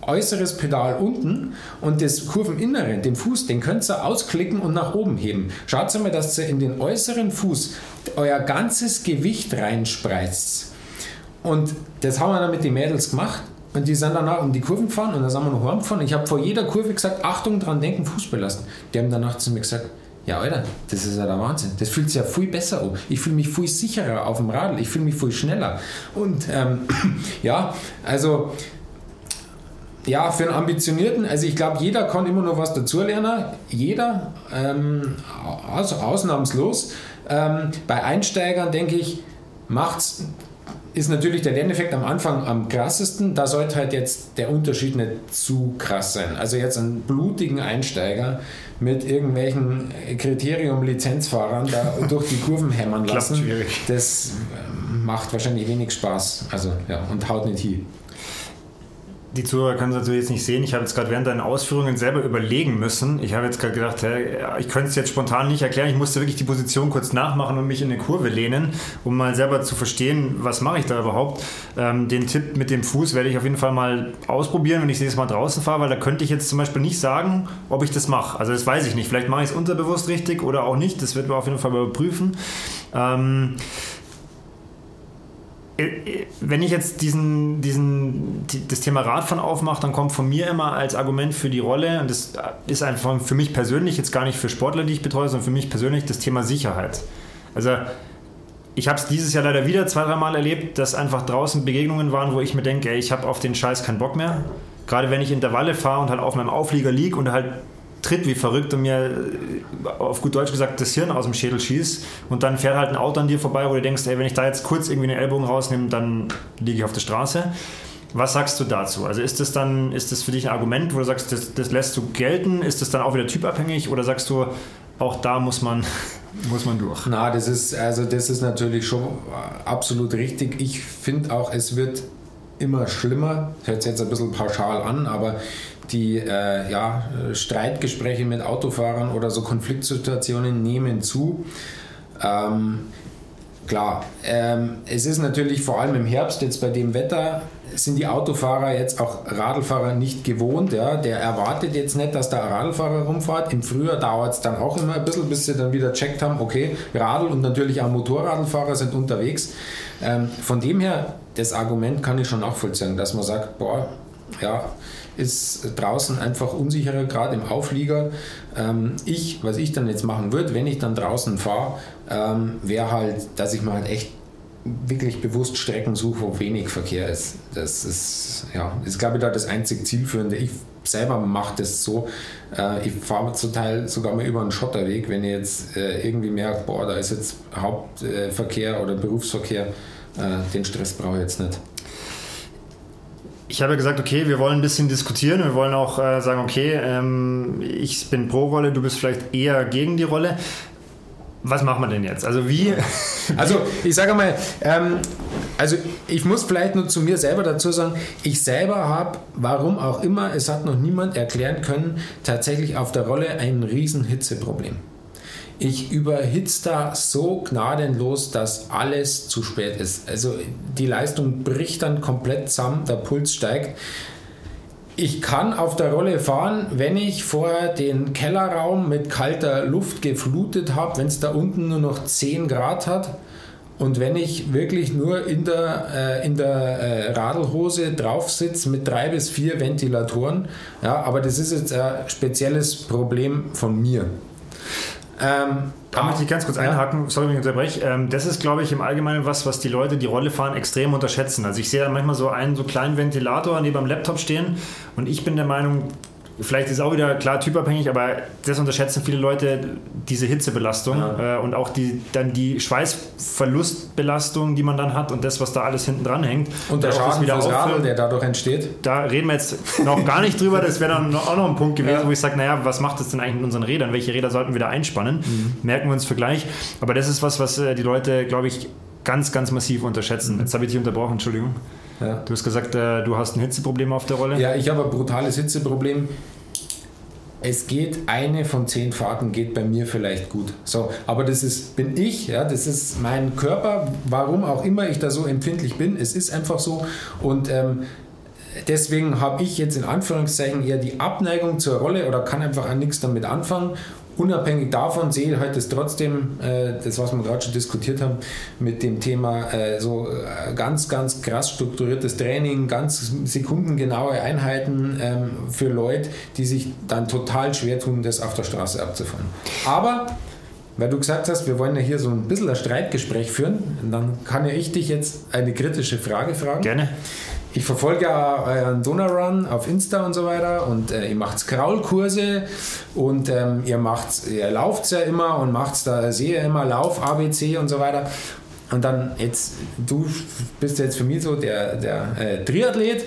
äußeres Pedal unten und das Kurveninnere, den Fuß, den könnt ihr ausklicken und nach oben heben. Schaut mal, dass ihr in den äußeren Fuß euer ganzes Gewicht reinspreizt. Und das haben wir dann mit den Mädels gemacht. Und die sind danach um die Kurven gefahren und dann sind wir noch heimgefahren. Ich habe vor jeder Kurve gesagt, Achtung, dran denken, Fuß belasten. Die haben danach zu mir gesagt, ja, Alter, das ist ja der Wahnsinn. Das fühlt sich ja viel besser an. Ich fühle mich viel sicherer auf dem Radl. Ich fühle mich viel schneller. Und ähm, ja, also ja, für einen Ambitionierten, also ich glaube, jeder kann immer noch was dazulernen. Jeder, ähm, aus, ausnahmslos. Ähm, bei Einsteigern denke ich, macht's ist natürlich der Lerneffekt am Anfang am krassesten. Da sollte halt jetzt der Unterschied nicht zu krass sein. Also jetzt einen blutigen Einsteiger mit irgendwelchen Kriterium-Lizenzfahrern da durch die Kurven hämmern lassen, das äh, macht wahrscheinlich wenig Spaß. Also ja, und haut nicht hin die Zuhörer können es natürlich jetzt nicht sehen. Ich habe jetzt gerade während deinen Ausführungen selber überlegen müssen. Ich habe jetzt gerade gedacht, hey, ich könnte es jetzt spontan nicht erklären. Ich musste wirklich die Position kurz nachmachen und mich in eine Kurve lehnen, um mal selber zu verstehen, was mache ich da überhaupt. Ähm, den Tipp mit dem Fuß werde ich auf jeden Fall mal ausprobieren, wenn ich nächstes Mal draußen fahre, weil da könnte ich jetzt zum Beispiel nicht sagen, ob ich das mache. Also das weiß ich nicht. Vielleicht mache ich es unterbewusst richtig oder auch nicht. Das wird man auf jeden Fall überprüfen. Ähm, wenn ich jetzt diesen, diesen, das Thema Radfahren aufmache, dann kommt von mir immer als Argument für die Rolle, und das ist einfach für mich persönlich, jetzt gar nicht für Sportler, die ich betreue, sondern für mich persönlich das Thema Sicherheit. Also ich habe es dieses Jahr leider wieder zwei, drei Mal erlebt, dass einfach draußen Begegnungen waren, wo ich mir denke, ey, ich habe auf den Scheiß keinen Bock mehr. Gerade wenn ich Intervalle fahre und halt auf meinem Auflieger liege und halt tritt wie verrückt und mir äh, auf gut Deutsch gesagt das Hirn aus dem Schädel schießt und dann fährt halt ein Auto an dir vorbei, wo du denkst, ey, wenn ich da jetzt kurz irgendwie einen Ellbogen rausnehme, dann liege ich auf der Straße. Was sagst du dazu? Also ist das dann, ist das für dich ein Argument, wo du sagst, das, das lässt du gelten? Ist das dann auch wieder typabhängig oder sagst du, auch da muss man, muss man durch? Na, das ist, also das ist natürlich schon absolut richtig. Ich finde auch, es wird immer schlimmer. Hört jetzt ein bisschen pauschal an, aber die äh, ja, Streitgespräche mit Autofahrern oder so Konfliktsituationen nehmen zu. Ähm, klar, ähm, es ist natürlich vor allem im Herbst jetzt bei dem Wetter sind die Autofahrer jetzt auch Radlfahrer nicht gewohnt. Ja? Der erwartet jetzt nicht, dass der Radlfahrer rumfährt. Im Frühjahr dauert es dann auch immer ein bisschen, bis sie dann wieder checkt haben, okay, Radl und natürlich auch Motorradfahrer sind unterwegs. Ähm, von dem her, das Argument kann ich schon nachvollziehen, dass man sagt, boah, ja, ist draußen einfach unsicherer, gerade im Auflieger. Ähm, ich, was ich dann jetzt machen würde, wenn ich dann draußen fahre, ähm, wäre halt, dass ich mal halt echt wirklich bewusst Strecken suche, wo wenig Verkehr ist. Das ist, ja, ist glaube ich, da das einzig Zielführende. Ich selber mache das so, äh, ich fahre zum Teil sogar mal über einen Schotterweg, wenn ich jetzt äh, irgendwie merke, boah, da ist jetzt Hauptverkehr oder Berufsverkehr, äh, den Stress brauche ich jetzt nicht ich habe gesagt, okay, wir wollen ein bisschen diskutieren. Wir wollen auch äh, sagen, okay, ähm, ich bin pro Rolle, du bist vielleicht eher gegen die Rolle. Was machen wir denn jetzt? Also wie? Also ich sage mal, ähm, also ich muss vielleicht nur zu mir selber dazu sagen, ich selber habe, warum auch immer, es hat noch niemand erklären können, tatsächlich auf der Rolle ein riesen Hitzeproblem. Ich überhitze da so gnadenlos, dass alles zu spät ist. Also die Leistung bricht dann komplett zusammen, der Puls steigt. Ich kann auf der Rolle fahren, wenn ich vorher den Kellerraum mit kalter Luft geflutet habe, wenn es da unten nur noch 10 Grad hat. Und wenn ich wirklich nur in der, äh, in der äh, Radlhose drauf sitze mit drei bis vier Ventilatoren, ja, aber das ist jetzt ein spezielles Problem von mir. Ähm, da möchte ich ganz kurz einhaken, sorry, wenn ich unterbreche. Ähm, das ist, glaube ich, im Allgemeinen was, was die Leute, die Rolle fahren, extrem unterschätzen. Also ich sehe da manchmal so einen so kleinen Ventilator neben dem Laptop stehen und ich bin der Meinung, vielleicht ist es auch wieder klar typabhängig, aber das unterschätzen viele Leute, diese Hitzebelastung ja. äh, und auch die, dann die Schweißverlustbelastung, die man dann hat und das, was da alles hinten dran hängt. Und der Schaden wieder fürs Radl, der dadurch entsteht. Da reden wir jetzt noch gar nicht drüber, das wäre dann auch noch ein Punkt gewesen, ja. wo ich sage, naja, was macht das denn eigentlich mit unseren Rädern? Welche Räder sollten wir da einspannen? Mhm. Merken wir uns für gleich. Aber das ist was, was äh, die Leute, glaube ich, ganz, ganz massiv unterschätzen. Mhm. Jetzt habe ich dich unterbrochen, Entschuldigung. Ja. Du hast gesagt, äh, du hast ein Hitzeproblem auf der Rolle. Ja, ich habe ein brutales Hitzeproblem. Es geht eine von zehn Fahrten geht bei mir vielleicht gut. So, aber das ist bin ich, ja, das ist mein Körper. Warum auch immer ich da so empfindlich bin, es ist einfach so und ähm, deswegen habe ich jetzt in Anführungszeichen eher die Abneigung zur Rolle oder kann einfach an nichts damit anfangen Unabhängig davon sehe ich halt trotzdem, äh, das was wir gerade schon diskutiert haben, mit dem Thema äh, so äh, ganz, ganz krass strukturiertes Training, ganz sekundengenaue Einheiten ähm, für Leute, die sich dann total schwer tun, das auf der Straße abzufahren. Aber weil du gesagt hast, wir wollen ja hier so ein bisschen ein Streitgespräch führen, dann kann ja ich dich jetzt eine kritische Frage fragen. Gerne. Ich verfolge ja euren Donau-Run auf Insta und so weiter und äh, ihr macht Kraulkurse und ähm, ihr macht, ihr lauft ja immer und macht da, sehe immer Lauf, ABC und so weiter. Und dann jetzt, du bist jetzt für mich so der, der äh, Triathlet.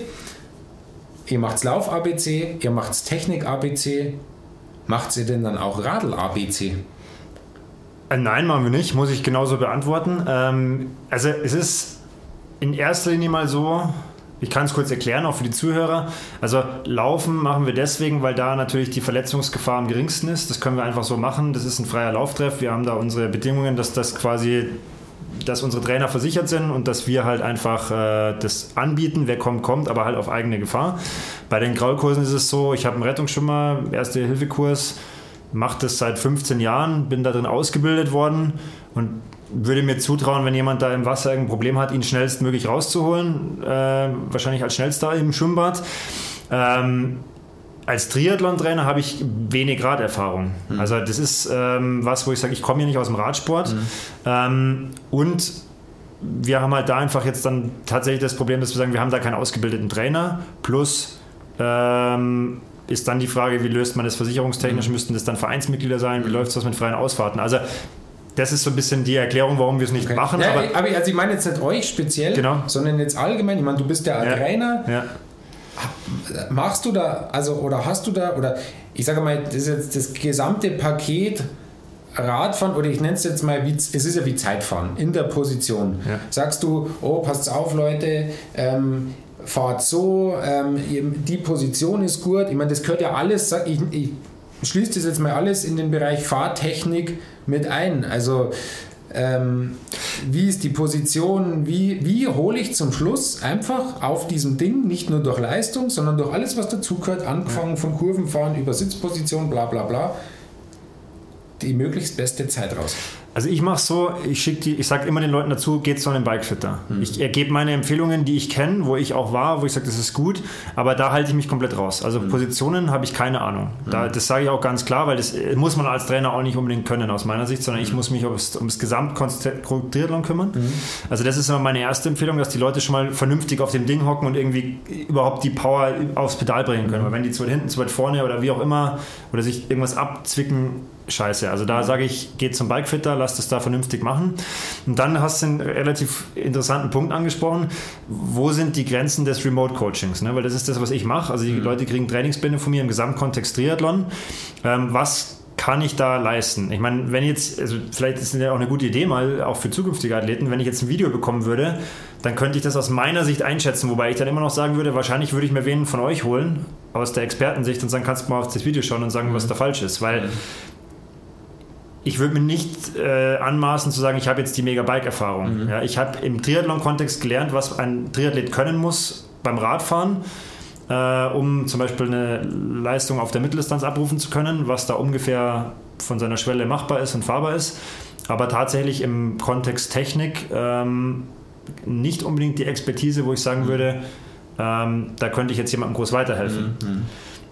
Ihr macht Lauf ABC, ihr macht Technik ABC. Macht ihr denn dann auch Radl ABC? Äh, nein, machen wir nicht, muss ich genauso beantworten. Ähm, also es ist in erster Linie mal so, ich kann es kurz erklären, auch für die Zuhörer. Also Laufen machen wir deswegen, weil da natürlich die Verletzungsgefahr am geringsten ist. Das können wir einfach so machen. Das ist ein freier Lauftreff. Wir haben da unsere Bedingungen, dass das quasi dass unsere Trainer versichert sind und dass wir halt einfach äh, das anbieten. Wer kommt, kommt, aber halt auf eigene Gefahr. Bei den Graulkursen ist es so, ich habe einen Rettungsschwimmer, Erste-Hilfe-Kurs, mache das seit 15 Jahren, bin da drin ausgebildet worden und würde mir zutrauen, wenn jemand da im Wasser ein Problem hat, ihn schnellstmöglich rauszuholen. Äh, wahrscheinlich als schnellster im Schwimmbad. Ähm, als Triathlon-Trainer habe ich wenig Raderfahrung. Mhm. Also das ist ähm, was, wo ich sage, ich komme hier nicht aus dem Radsport. Mhm. Ähm, und wir haben halt da einfach jetzt dann tatsächlich das Problem, dass wir sagen, wir haben da keinen ausgebildeten Trainer. Plus ähm, ist dann die Frage, wie löst man das versicherungstechnisch? Mhm. Müssten das dann Vereinsmitglieder sein? Wie mhm. läuft das mit freien Ausfahrten? Also das ist so ein bisschen die Erklärung, warum wir es nicht okay. machen. Ja, aber, aber, also ich meine jetzt nicht euch speziell, genau. sondern jetzt allgemein. Ich meine, du bist der ja. Trainer. Ja. Machst du da, also oder hast du da, oder ich sage mal, das ist jetzt das gesamte Paket Radfahren, oder ich nenne es jetzt mal, wie, es ist ja wie Zeitfahren in der Position. Ja. Sagst du, oh, passt auf, Leute, ähm, fahrt so, ähm, die Position ist gut. Ich meine, das gehört ja alles, ich, ich schließe das jetzt mal alles in den Bereich Fahrtechnik mit ein. Also ähm, wie ist die Position, wie, wie hole ich zum Schluss einfach auf diesem Ding, nicht nur durch Leistung, sondern durch alles, was dazugehört, angefangen von Kurvenfahren über Sitzposition, bla bla bla, die möglichst beste Zeit raus. Also ich mache so, ich schicke die, ich sage immer den Leuten dazu, geht zu einem Bikefitter. Mhm. Ich gebe meine Empfehlungen, die ich kenne, wo ich auch war, wo ich sage, das ist gut, aber da halte ich mich komplett raus. Also mhm. Positionen habe ich keine Ahnung. Da, hm. das sage ich auch ganz klar, weil das äh, muss man als Trainer auch nicht unbedingt können aus meiner Sicht, sondern ich hm. muss mich ums, ums Gesamttriathlon kümmern. Mhm. Also das ist immer meine erste Empfehlung, dass die Leute schon mal vernünftig auf dem Ding hocken und irgendwie überhaupt die Power aufs Pedal bringen können. Hm. Weil wenn die zu weit hinten, zu weit vorne oder wie auch immer oder sich irgendwas abzwicken, scheiße. Also da sage ich, geht zum Bikefitter, lasst es da vernünftig machen. Und dann hast du einen relativ interessanten Punkt angesprochen. Wo sind die Grenzen des Remote Coachings? Ne? Weil das ist das, was ich mache. Also die mhm. Leute kriegen Trainingsbände von mir im Gesamtkontext Triathlon. Ähm, was kann ich da leisten? Ich meine, wenn jetzt, also vielleicht ist es ja auch eine gute Idee mal, auch für zukünftige Athleten, wenn ich jetzt ein Video bekommen würde, dann könnte ich das aus meiner Sicht einschätzen, wobei ich dann immer noch sagen würde, wahrscheinlich würde ich mir wen von euch holen, aus der Expertensicht und sagen, kannst du mal auf das Video schauen und sagen, mhm. was da falsch ist, weil mhm ich würde mir nicht äh, anmaßen zu sagen, ich habe jetzt die Mega-Bike-Erfahrung. Mhm. Ja, ich habe im Triathlon-Kontext gelernt, was ein Triathlet können muss beim Radfahren, äh, um zum Beispiel eine Leistung auf der Mitteldistanz abrufen zu können, was da ungefähr von seiner Schwelle machbar ist und fahrbar ist. Aber tatsächlich im Kontext Technik ähm, nicht unbedingt die Expertise, wo ich sagen mhm. würde, ähm, da könnte ich jetzt jemandem groß weiterhelfen. Mhm. mhm.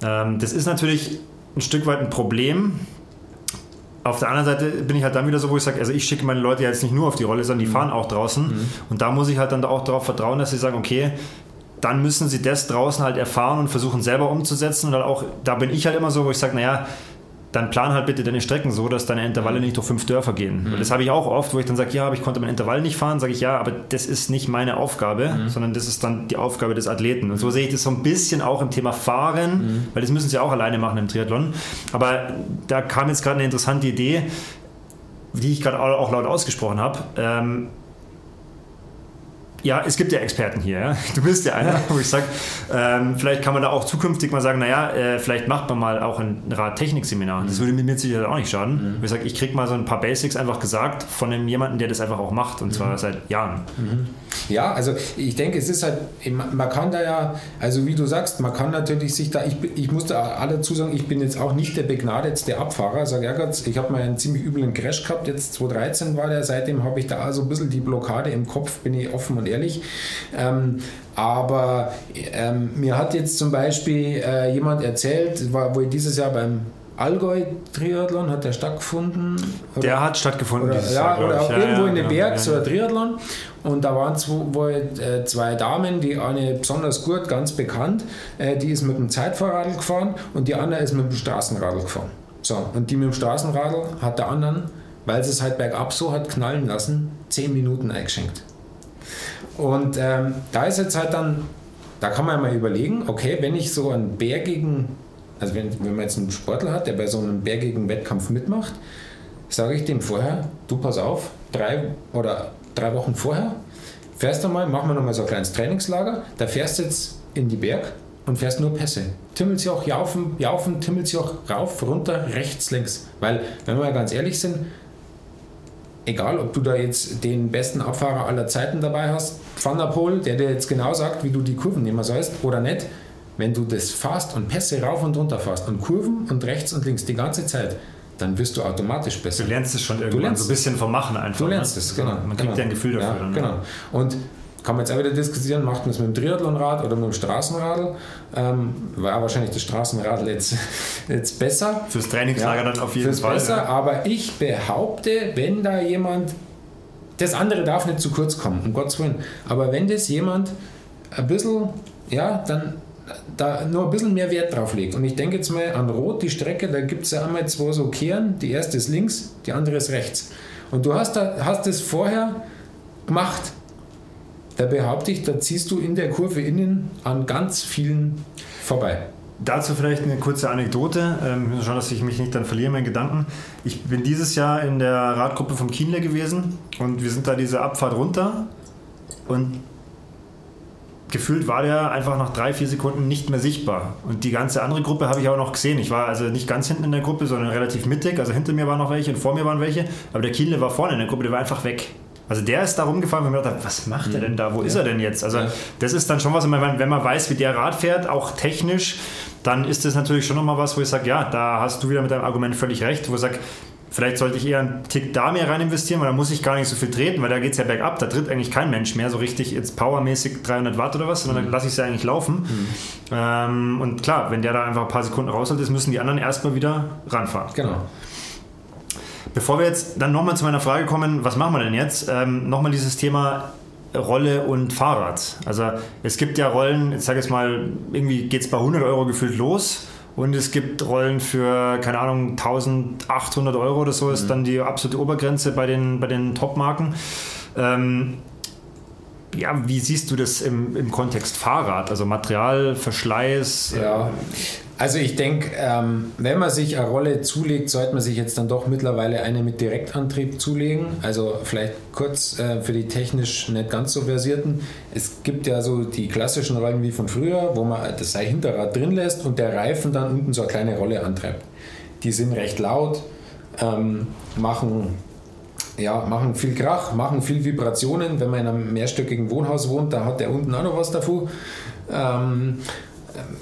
Ähm, das ist natürlich ein Stück weit ein Problem, auf der anderen Seite bin ich halt dann wieder so, wo ich sage, also ich schicke meine Leute jetzt nicht nur auf die Rolle, sondern die mhm. fahren auch draußen. Mhm. Und da muss ich halt dann auch darauf vertrauen, dass sie sagen, okay, dann müssen sie das draußen halt erfahren und versuchen selber umzusetzen. Und dann auch, da bin ich halt immer so, wo ich sage, naja, dann plan halt bitte deine Strecken so, dass deine Intervalle nicht durch fünf Dörfer gehen. Mhm. Das habe ich auch oft, wo ich dann sage, ja, aber ich konnte mein Intervall nicht fahren, sage ich ja, aber das ist nicht meine Aufgabe, mhm. sondern das ist dann die Aufgabe des Athleten. Und so sehe ich das so ein bisschen auch im Thema Fahren, mhm. weil das müssen sie auch alleine machen im Triathlon. Aber da kam jetzt gerade eine interessante Idee, die ich gerade auch laut ausgesprochen habe. Ähm, ja, es gibt ja Experten hier. Ja? Du bist ja einer, wo ich sage, ähm, vielleicht kann man da auch zukünftig mal sagen, naja, äh, vielleicht macht man mal auch ein Radtechnik-Seminar. Das würde mir Sicherheit auch nicht schaden. Mhm. Ich sage, ich kriege mal so ein paar Basics einfach gesagt von einem jemanden, der das einfach auch macht und zwar mhm. seit Jahren. Mhm. Ja, also ich denke, es ist halt, man kann da ja, also wie du sagst, man kann natürlich sich da, ich, ich muss da alle dazu sagen, ich bin jetzt auch nicht der begnadetste Abfahrer. Sag ja Gott, ich habe mal einen ziemlich üblen Crash gehabt, jetzt 2013 war der, seitdem habe ich da so ein bisschen die Blockade im Kopf, bin ich offen und ehrlich. Ähm, aber ähm, mir hat jetzt zum Beispiel äh, jemand erzählt, war, wo ich dieses Jahr beim Allgäu-Triathlon, hat der stattgefunden? Oder? Der hat stattgefunden oder, dieses ja, Jahr, oder ja, irgendwo ja, in den genau, Berg, so ein Triathlon. Und da waren zwei, äh, zwei Damen, die eine besonders gut, ganz bekannt, äh, die ist mit dem Zeitfahrradl gefahren und die andere ist mit dem Straßenradl gefahren. So, und die mit dem Straßenradl hat der anderen, weil sie es halt bergab so hat knallen lassen, 10 Minuten eingeschenkt. Und ähm, da ist jetzt halt dann, da kann man ja mal überlegen, okay, wenn ich so einen bergigen, also wenn, wenn man jetzt einen Sportler hat, der bei so einem bergigen Wettkampf mitmacht, sage ich dem vorher, du pass auf, drei oder drei Wochen vorher, fährst du mal, machen wir nochmal so ein kleines Trainingslager, da fährst du jetzt in die Berg und fährst nur Pässe. Auch jaufen, jaufen, auch rauf, runter, rechts, links. Weil, wenn wir mal ganz ehrlich sind, egal ob du da jetzt den besten Abfahrer aller Zeiten dabei hast, Van der Poel, der dir jetzt genau sagt, wie du die Kurven nehmen sollst oder nicht, wenn du das fährst und Pässe rauf und runter fährst und Kurven und rechts und links die ganze Zeit, dann wirst du automatisch besser. Du lernst es schon irgendwann so ein bisschen vom Machen einfach. Du lernst ne? es, genau. Man kriegt genau. ja ein Gefühl dafür. Ja, dann, genau. Und kann man jetzt auch wieder diskutieren, macht man es mit dem Triathlonrad oder mit dem Straßenradl? Ähm, war wahrscheinlich das Straßenradl jetzt, jetzt besser. Fürs Trainingslager Ja, dann auf jeden Fall. besser, ja. aber ich behaupte, wenn da jemand, das andere darf nicht zu kurz kommen, um Gottes Willen, aber wenn das jemand ein bisschen, ja, dann da nur ein bisschen mehr Wert drauf legt. Und ich denke jetzt mal an Rot, die Strecke, da gibt es ja einmal zwei so Kehren, die erste ist links, die andere ist rechts. Und du hast, da, hast das vorher gemacht. Da behaupte ich, da ziehst du in der Kurve innen an ganz vielen vorbei. Dazu vielleicht eine kurze Anekdote. Ähm, müssen schauen, dass ich mich nicht dann verliere in meinen Gedanken. Ich bin dieses Jahr in der Radgruppe vom Kienle gewesen und wir sind da diese Abfahrt runter und gefühlt war der einfach nach drei, vier Sekunden nicht mehr sichtbar. Und die ganze andere Gruppe habe ich auch noch gesehen. Ich war also nicht ganz hinten in der Gruppe, sondern relativ mittig. Also hinter mir waren noch welche und vor mir waren welche. Aber der Kienle war vorne in der Gruppe, der war einfach weg. Also der ist da rumgefahren und mir gedacht, was macht er denn da? Wo ist er denn jetzt? Also Ja. das ist dann schon was, wenn man, weiß, wie der Rad fährt, auch technisch, dann ist das natürlich schon nochmal was, wo ich sage, ja, da hast du wieder mit deinem Argument völlig recht, wo ich sage, vielleicht sollte ich eher einen Tick da mehr rein investieren, weil da muss ich gar nicht so viel treten, weil da geht es ja bergab, da tritt eigentlich kein Mensch mehr so richtig jetzt powermäßig 300 Watt oder was, sondern dann lasse ich es ja eigentlich laufen. Ähm, und klar, wenn der da einfach ein paar Sekunden raushält, ist, müssen die anderen erstmal wieder ranfahren. Genau. Bevor wir jetzt dann nochmal zu meiner Frage kommen, was machen wir denn jetzt? Ähm, nochmal dieses Thema Rolle und Fahrrad. Also es gibt ja Rollen, ich sage jetzt mal, irgendwie geht es bei 100 Euro gefühlt los und es gibt Rollen für, keine Ahnung, 1800 Euro oder so ist dann die absolute Obergrenze bei den, bei den Top-Marken. Ähm, ja, wie siehst du das im, im Kontext Fahrrad? Also Material, Verschleiß? Ja, also ich denke, ähm, wenn man sich eine Rolle zulegt, sollte man sich jetzt dann doch mittlerweile eine mit Direktantrieb zulegen. Also vielleicht kurz äh, für die technisch nicht ganz so versierten. Es gibt ja so die klassischen Rollen wie von früher, wo man das Hinterrad drin lässt und der Reifen dann unten so eine kleine Rolle antreibt. Die sind recht laut, ähm, machen ja, machen viel Krach, machen viel Vibrationen. Wenn man in einem mehrstöckigen Wohnhaus wohnt, da hat der unten auch noch was davon. Ähm, äh,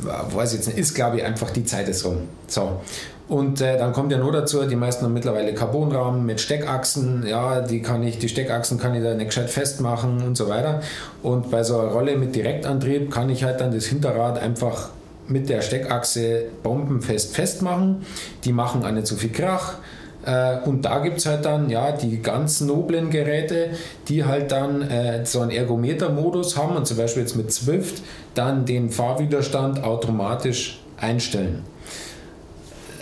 weiß jetzt nicht, ist glaube ich einfach die Zeit ist rum. So. Und äh, dann kommt ja nur dazu, die meisten haben mittlerweile Carbonrahmen mit Steckachsen, ja, die kann ich, die Steckachsen kann ich da nicht gescheit festmachen und so weiter. Und bei so einer Rolle mit Direktantrieb kann ich halt dann das Hinterrad einfach mit der Steckachse bombenfest festmachen. Die machen auch nicht so viel Krach. Äh, Und da gibt es halt dann ja die ganz noblen Geräte, die halt dann äh, so einen Ergometer-Modus haben und zum Beispiel jetzt mit Zwift dann den Fahrwiderstand automatisch einstellen.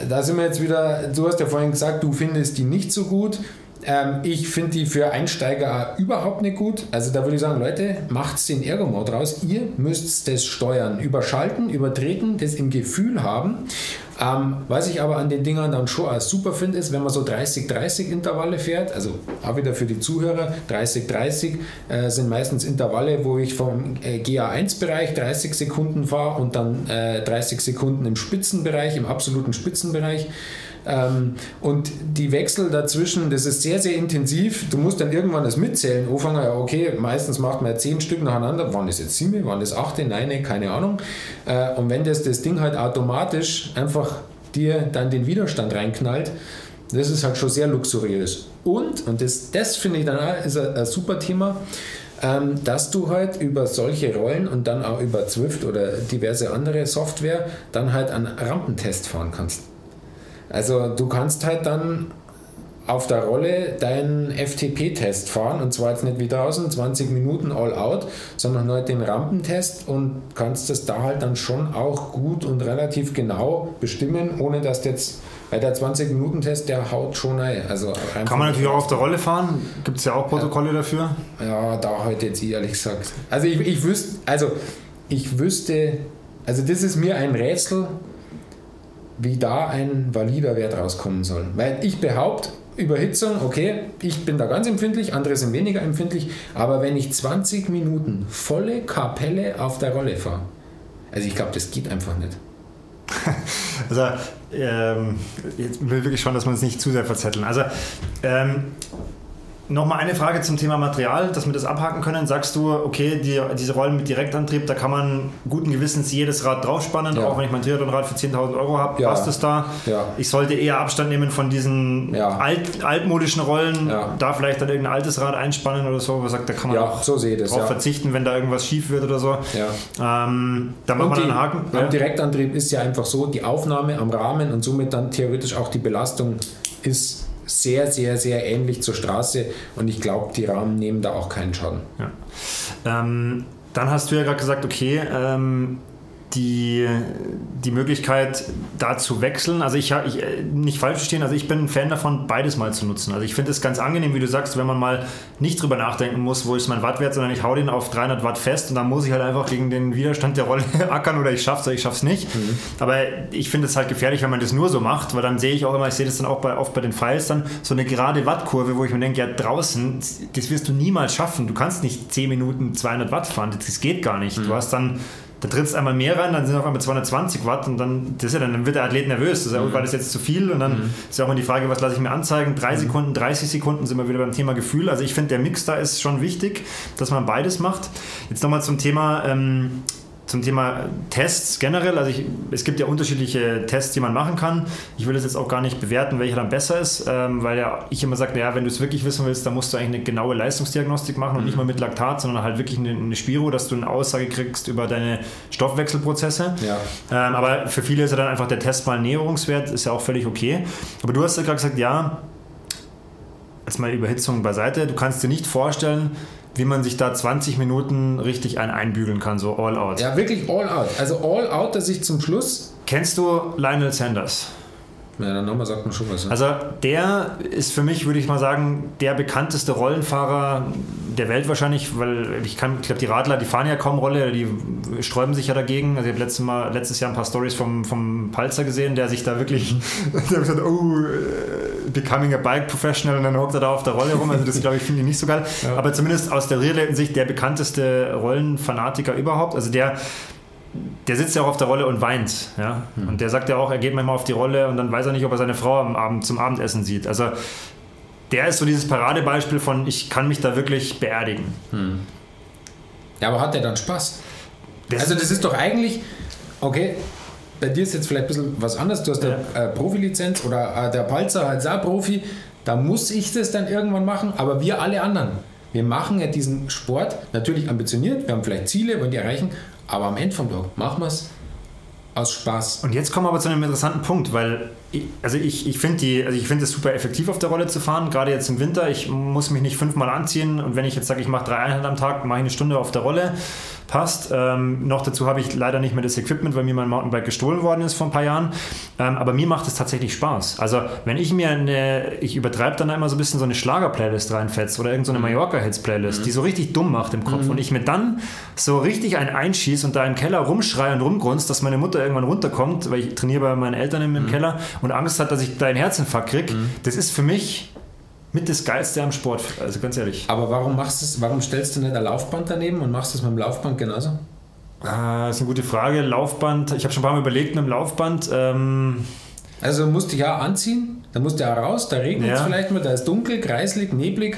Da sind wir jetzt wieder, du hast ja vorhin gesagt, du findest die nicht so gut. Ähm, ich finde die für Einsteiger überhaupt nicht gut. Also da würde ich sagen, Leute, macht den Ergo-Mode raus. Ihr müsst das steuern, überschalten, übertreten, das im Gefühl haben. Ähm, was ich aber an den Dingern dann schon als super finde, ist, wenn man so 30-30 Intervalle fährt, also auch wieder für die Zuhörer, 30-30 äh, sind meistens Intervalle, wo ich vom äh, GA1-Bereich 30 Sekunden fahre und dann äh, 30 Sekunden im Spitzenbereich, im absoluten Spitzenbereich. Ähm, und die Wechsel dazwischen, das ist sehr, sehr intensiv. Du musst dann irgendwann das mitzählen. Anfangen, ja, okay, meistens macht man ja zehn Stück nacheinander. Waren das jetzt sieben, waren das achte? Nein, keine Ahnung. Äh, und wenn das, das Ding halt automatisch einfach dir dann den Widerstand reinknallt, das ist halt schon sehr luxuriös. Und, und das, das finde ich dann auch, ist ein, ein super Thema, ähm, dass du halt über solche Rollen und dann auch über Zwift oder diverse andere Software dann halt einen Rampentest fahren kannst. Also du kannst halt dann auf der Rolle deinen FTP-Test fahren und zwar jetzt nicht wie draußen 20 Minuten all out, sondern halt den Rampentest und kannst das da halt dann schon auch gut und relativ genau bestimmen, ohne dass jetzt bei der 20-Minuten-Test der haut schon ein. Also Kann man natürlich auch auf der Rolle fahren. Gibt es ja auch Protokolle dafür. ja, da heute jetzt ehrlich gesagt. Also ich, ich wüsste, also ich wüsste, also das ist mir ein Rätsel, wie da ein valider Wert rauskommen soll. Weil ich behaupte, Überhitzung, okay, ich bin da ganz empfindlich, andere sind weniger empfindlich, aber wenn ich 20 Minuten volle Kapelle auf der Rolle fahre, also ich glaube, das geht einfach nicht. Also, ähm, jetzt will ich wirklich schauen, dass wir uns nicht zu sehr verzetteln. Also, ähm, Nochmal eine Frage zum Thema Material, dass wir das abhaken können. Sagst du, okay, die, diese Rollen mit Direktantrieb, da kann man guten Gewissens jedes Rad draufspannen, ja. auch wenn ich mein Triathlonrad für 10.000 Euro habe, ja. passt es da? Ja. Ich sollte eher Abstand nehmen von diesen alt, altmodischen Rollen, da vielleicht dann irgendein altes Rad einspannen oder so, wo sagt, da kann man auch so drauf verzichten, wenn da irgendwas schief wird oder so. Ähm, da macht man einen Haken. Beim Direktantrieb ist ja einfach so, die Aufnahme am Rahmen und somit dann theoretisch auch die Belastung ist sehr, sehr, sehr ähnlich zur Straße und ich glaube, die Rahmen nehmen da auch keinen Schaden. Ja. Ähm, dann hast du ja gerade gesagt, okay, ähm, die, die Möglichkeit, da zu wechseln. Also ich, ich äh, nicht falsch verstehen, also ich bin ein Fan davon, beides mal zu nutzen. Also ich finde es ganz angenehm, wie du sagst, wenn man mal nicht drüber nachdenken muss, wo ist mein Wattwert, sondern ich hau den auf 300 Watt fest und dann muss ich halt einfach gegen den Widerstand der Rolle ackern oder ich schaff's oder ich schaff's nicht. Mhm. Aber ich finde es halt gefährlich, wenn man das nur so macht, weil dann sehe ich auch immer, ich sehe das dann auch bei, oft bei den Files dann, so eine gerade Wattkurve, wo ich mir denke, ja draußen, das wirst du niemals schaffen. Du kannst nicht 10 Minuten 200 Watt fahren, das geht gar nicht. Mhm. Du hast dann da trittst einmal mehr rein, dann sind auf einmal 220 Watt und dann, das ja dann, dann wird der Athlet nervös. Das ist, mhm. War das jetzt zu viel? Und dann mhm. ist ja auch immer die Frage, was lasse ich mir anzeigen? Drei mhm. Sekunden, 30 Sekunden sind wir wieder beim Thema Gefühl. Also ich finde, der Mix da ist schon wichtig, dass man beides macht. Jetzt nochmal zum Thema ähm, zum Thema Tests generell, also ich, es gibt ja unterschiedliche Tests, die man machen kann. Ich will das jetzt auch gar nicht bewerten, welcher dann besser ist, ähm, weil ja ich immer sage, naja, wenn du es wirklich wissen willst, dann musst du eigentlich eine genaue Leistungsdiagnostik machen und mhm. nicht mal mit Laktat, sondern halt wirklich eine, eine, Spiro, dass du eine Aussage kriegst über deine Stoffwechselprozesse. Ja. Ähm, aber für viele ist ja dann einfach der Test mal Näherungswert, ist ja auch völlig okay. Aber du hast ja gerade gesagt, ja, jetzt mal Überhitzung beiseite, du kannst dir nicht vorstellen, wie man sich da 20 Minuten richtig ein einbügeln kann, so all out. Ja, wirklich all out. Also all out, dass ich zum Schluss. Kennst du Lionel Sanders? Ja, der Name sagt man schon was. Ja. Also der ist für mich, würde ich mal sagen, der bekannteste Rollenfahrer der Welt wahrscheinlich, weil ich kann, ich glaube, die Radler, die fahren ja kaum Rolle, die sträuben sich ja dagegen. Also ich habe letztes, Mal, letztes Jahr ein paar Stories vom, vom Palzer gesehen, der sich da wirklich, der hat gesagt, oh, becoming a bike professional und dann hockt er da auf der Rolle rum. Also das glaube ich finde ich nicht so geil. Ja. Aber zumindest aus der Sicht der bekannteste Rollenfanatiker überhaupt. Also der der sitzt ja auch auf der Rolle und weint. Ja? Hm. Und der sagt ja auch, er geht manchmal auf die Rolle und dann weiß er nicht, ob er seine Frau am Abend zum Abendessen sieht. Also der ist so dieses Paradebeispiel von, ich kann mich da wirklich beerdigen. Hm. Ja, aber hat der dann Spaß? Das also das ist doch eigentlich, okay, bei dir ist jetzt vielleicht ein bisschen was anderes. Du hast ja. eine äh, Profilizenz oder äh, der Palzer als auch Profi. Da muss ich das dann irgendwann machen, aber wir alle anderen. Wir machen ja diesen Sport natürlich ambitioniert, wir haben vielleicht Ziele, wollen die erreichen, aber am Ende vom Tag machen wir es aus Spaß. Und jetzt kommen wir aber zu einem interessanten Punkt, weil also ich, ich finde also find es super effektiv auf der Rolle zu fahren, gerade jetzt im Winter. Ich muss mich nicht fünfmal anziehen und wenn ich jetzt sage, ich mache drei Einheiten am Tag, mache ich eine Stunde auf der Rolle passt. Ähm, noch dazu habe ich leider nicht mehr das Equipment, weil mir mein Mountainbike gestohlen worden ist vor ein paar Jahren. Ähm, aber mir macht es tatsächlich Spaß. Also wenn ich mir eine, ich übertreibe dann immer so ein bisschen so eine Schlager-Playlist reinfetze oder irgendeine so mhm. Mallorca-Hits-Playlist, mhm. die so richtig dumm macht im Kopf mhm. und ich mir dann so richtig einen einschieße und da im Keller rumschreie und rumgrunzt, dass meine Mutter irgendwann runterkommt, weil ich trainiere bei meinen Eltern im, im mhm. Keller und Angst hat, dass ich da einen Herzinfarkt kriege. Mhm. Das ist für mich mit das Geilste am Sport, also ganz ehrlich. Aber warum machst du warum stellst du nicht ein Laufband daneben und machst das mit dem Laufband genauso? Ah, das ist eine gute Frage. Laufband, ich habe schon ein paar Mal überlegt mit dem Laufband. Ähm also musst du ja anziehen, dann musst du ja raus, da regnet es ja. vielleicht mal, da ist dunkel, kreislig, neblig.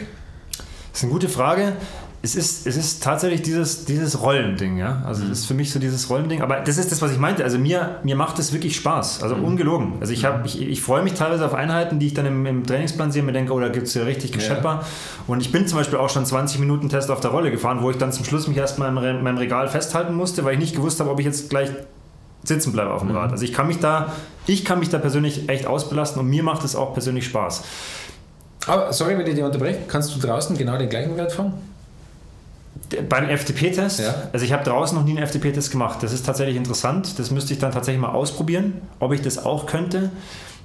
Das ist eine gute Frage es ist, es ist tatsächlich dieses, dieses Rollending, ja. Also mhm. das ist für mich so dieses Rollending. Aber das ist das, was ich meinte. Also mir, mir macht es wirklich Spaß. Also mhm. ungelogen. Also ich, hab, ich, ich freue mich teilweise auf Einheiten, die ich dann im, im Trainingsplan sehe und mir denke, oh, da gibt es ja richtig Geschepper. Ja. Und ich bin zum Beispiel auch schon 20 Minuten Test auf der Rolle gefahren, wo ich dann zum Schluss mich erstmal in meinem Regal festhalten musste, weil ich nicht gewusst habe, ob ich jetzt gleich sitzen bleibe auf dem mhm. Rad. Also ich kann mich da, ich kann mich da persönlich echt ausbelasten und mir macht es auch persönlich Spaß. Aber sorry, wenn ich dich unterbreche, kannst du draußen genau den gleichen Wert fahren? Beim FTP-Test, ja. also ich habe draußen noch nie einen FTP-Test gemacht. Das ist tatsächlich interessant. Das müsste ich dann tatsächlich mal ausprobieren, ob ich das auch könnte.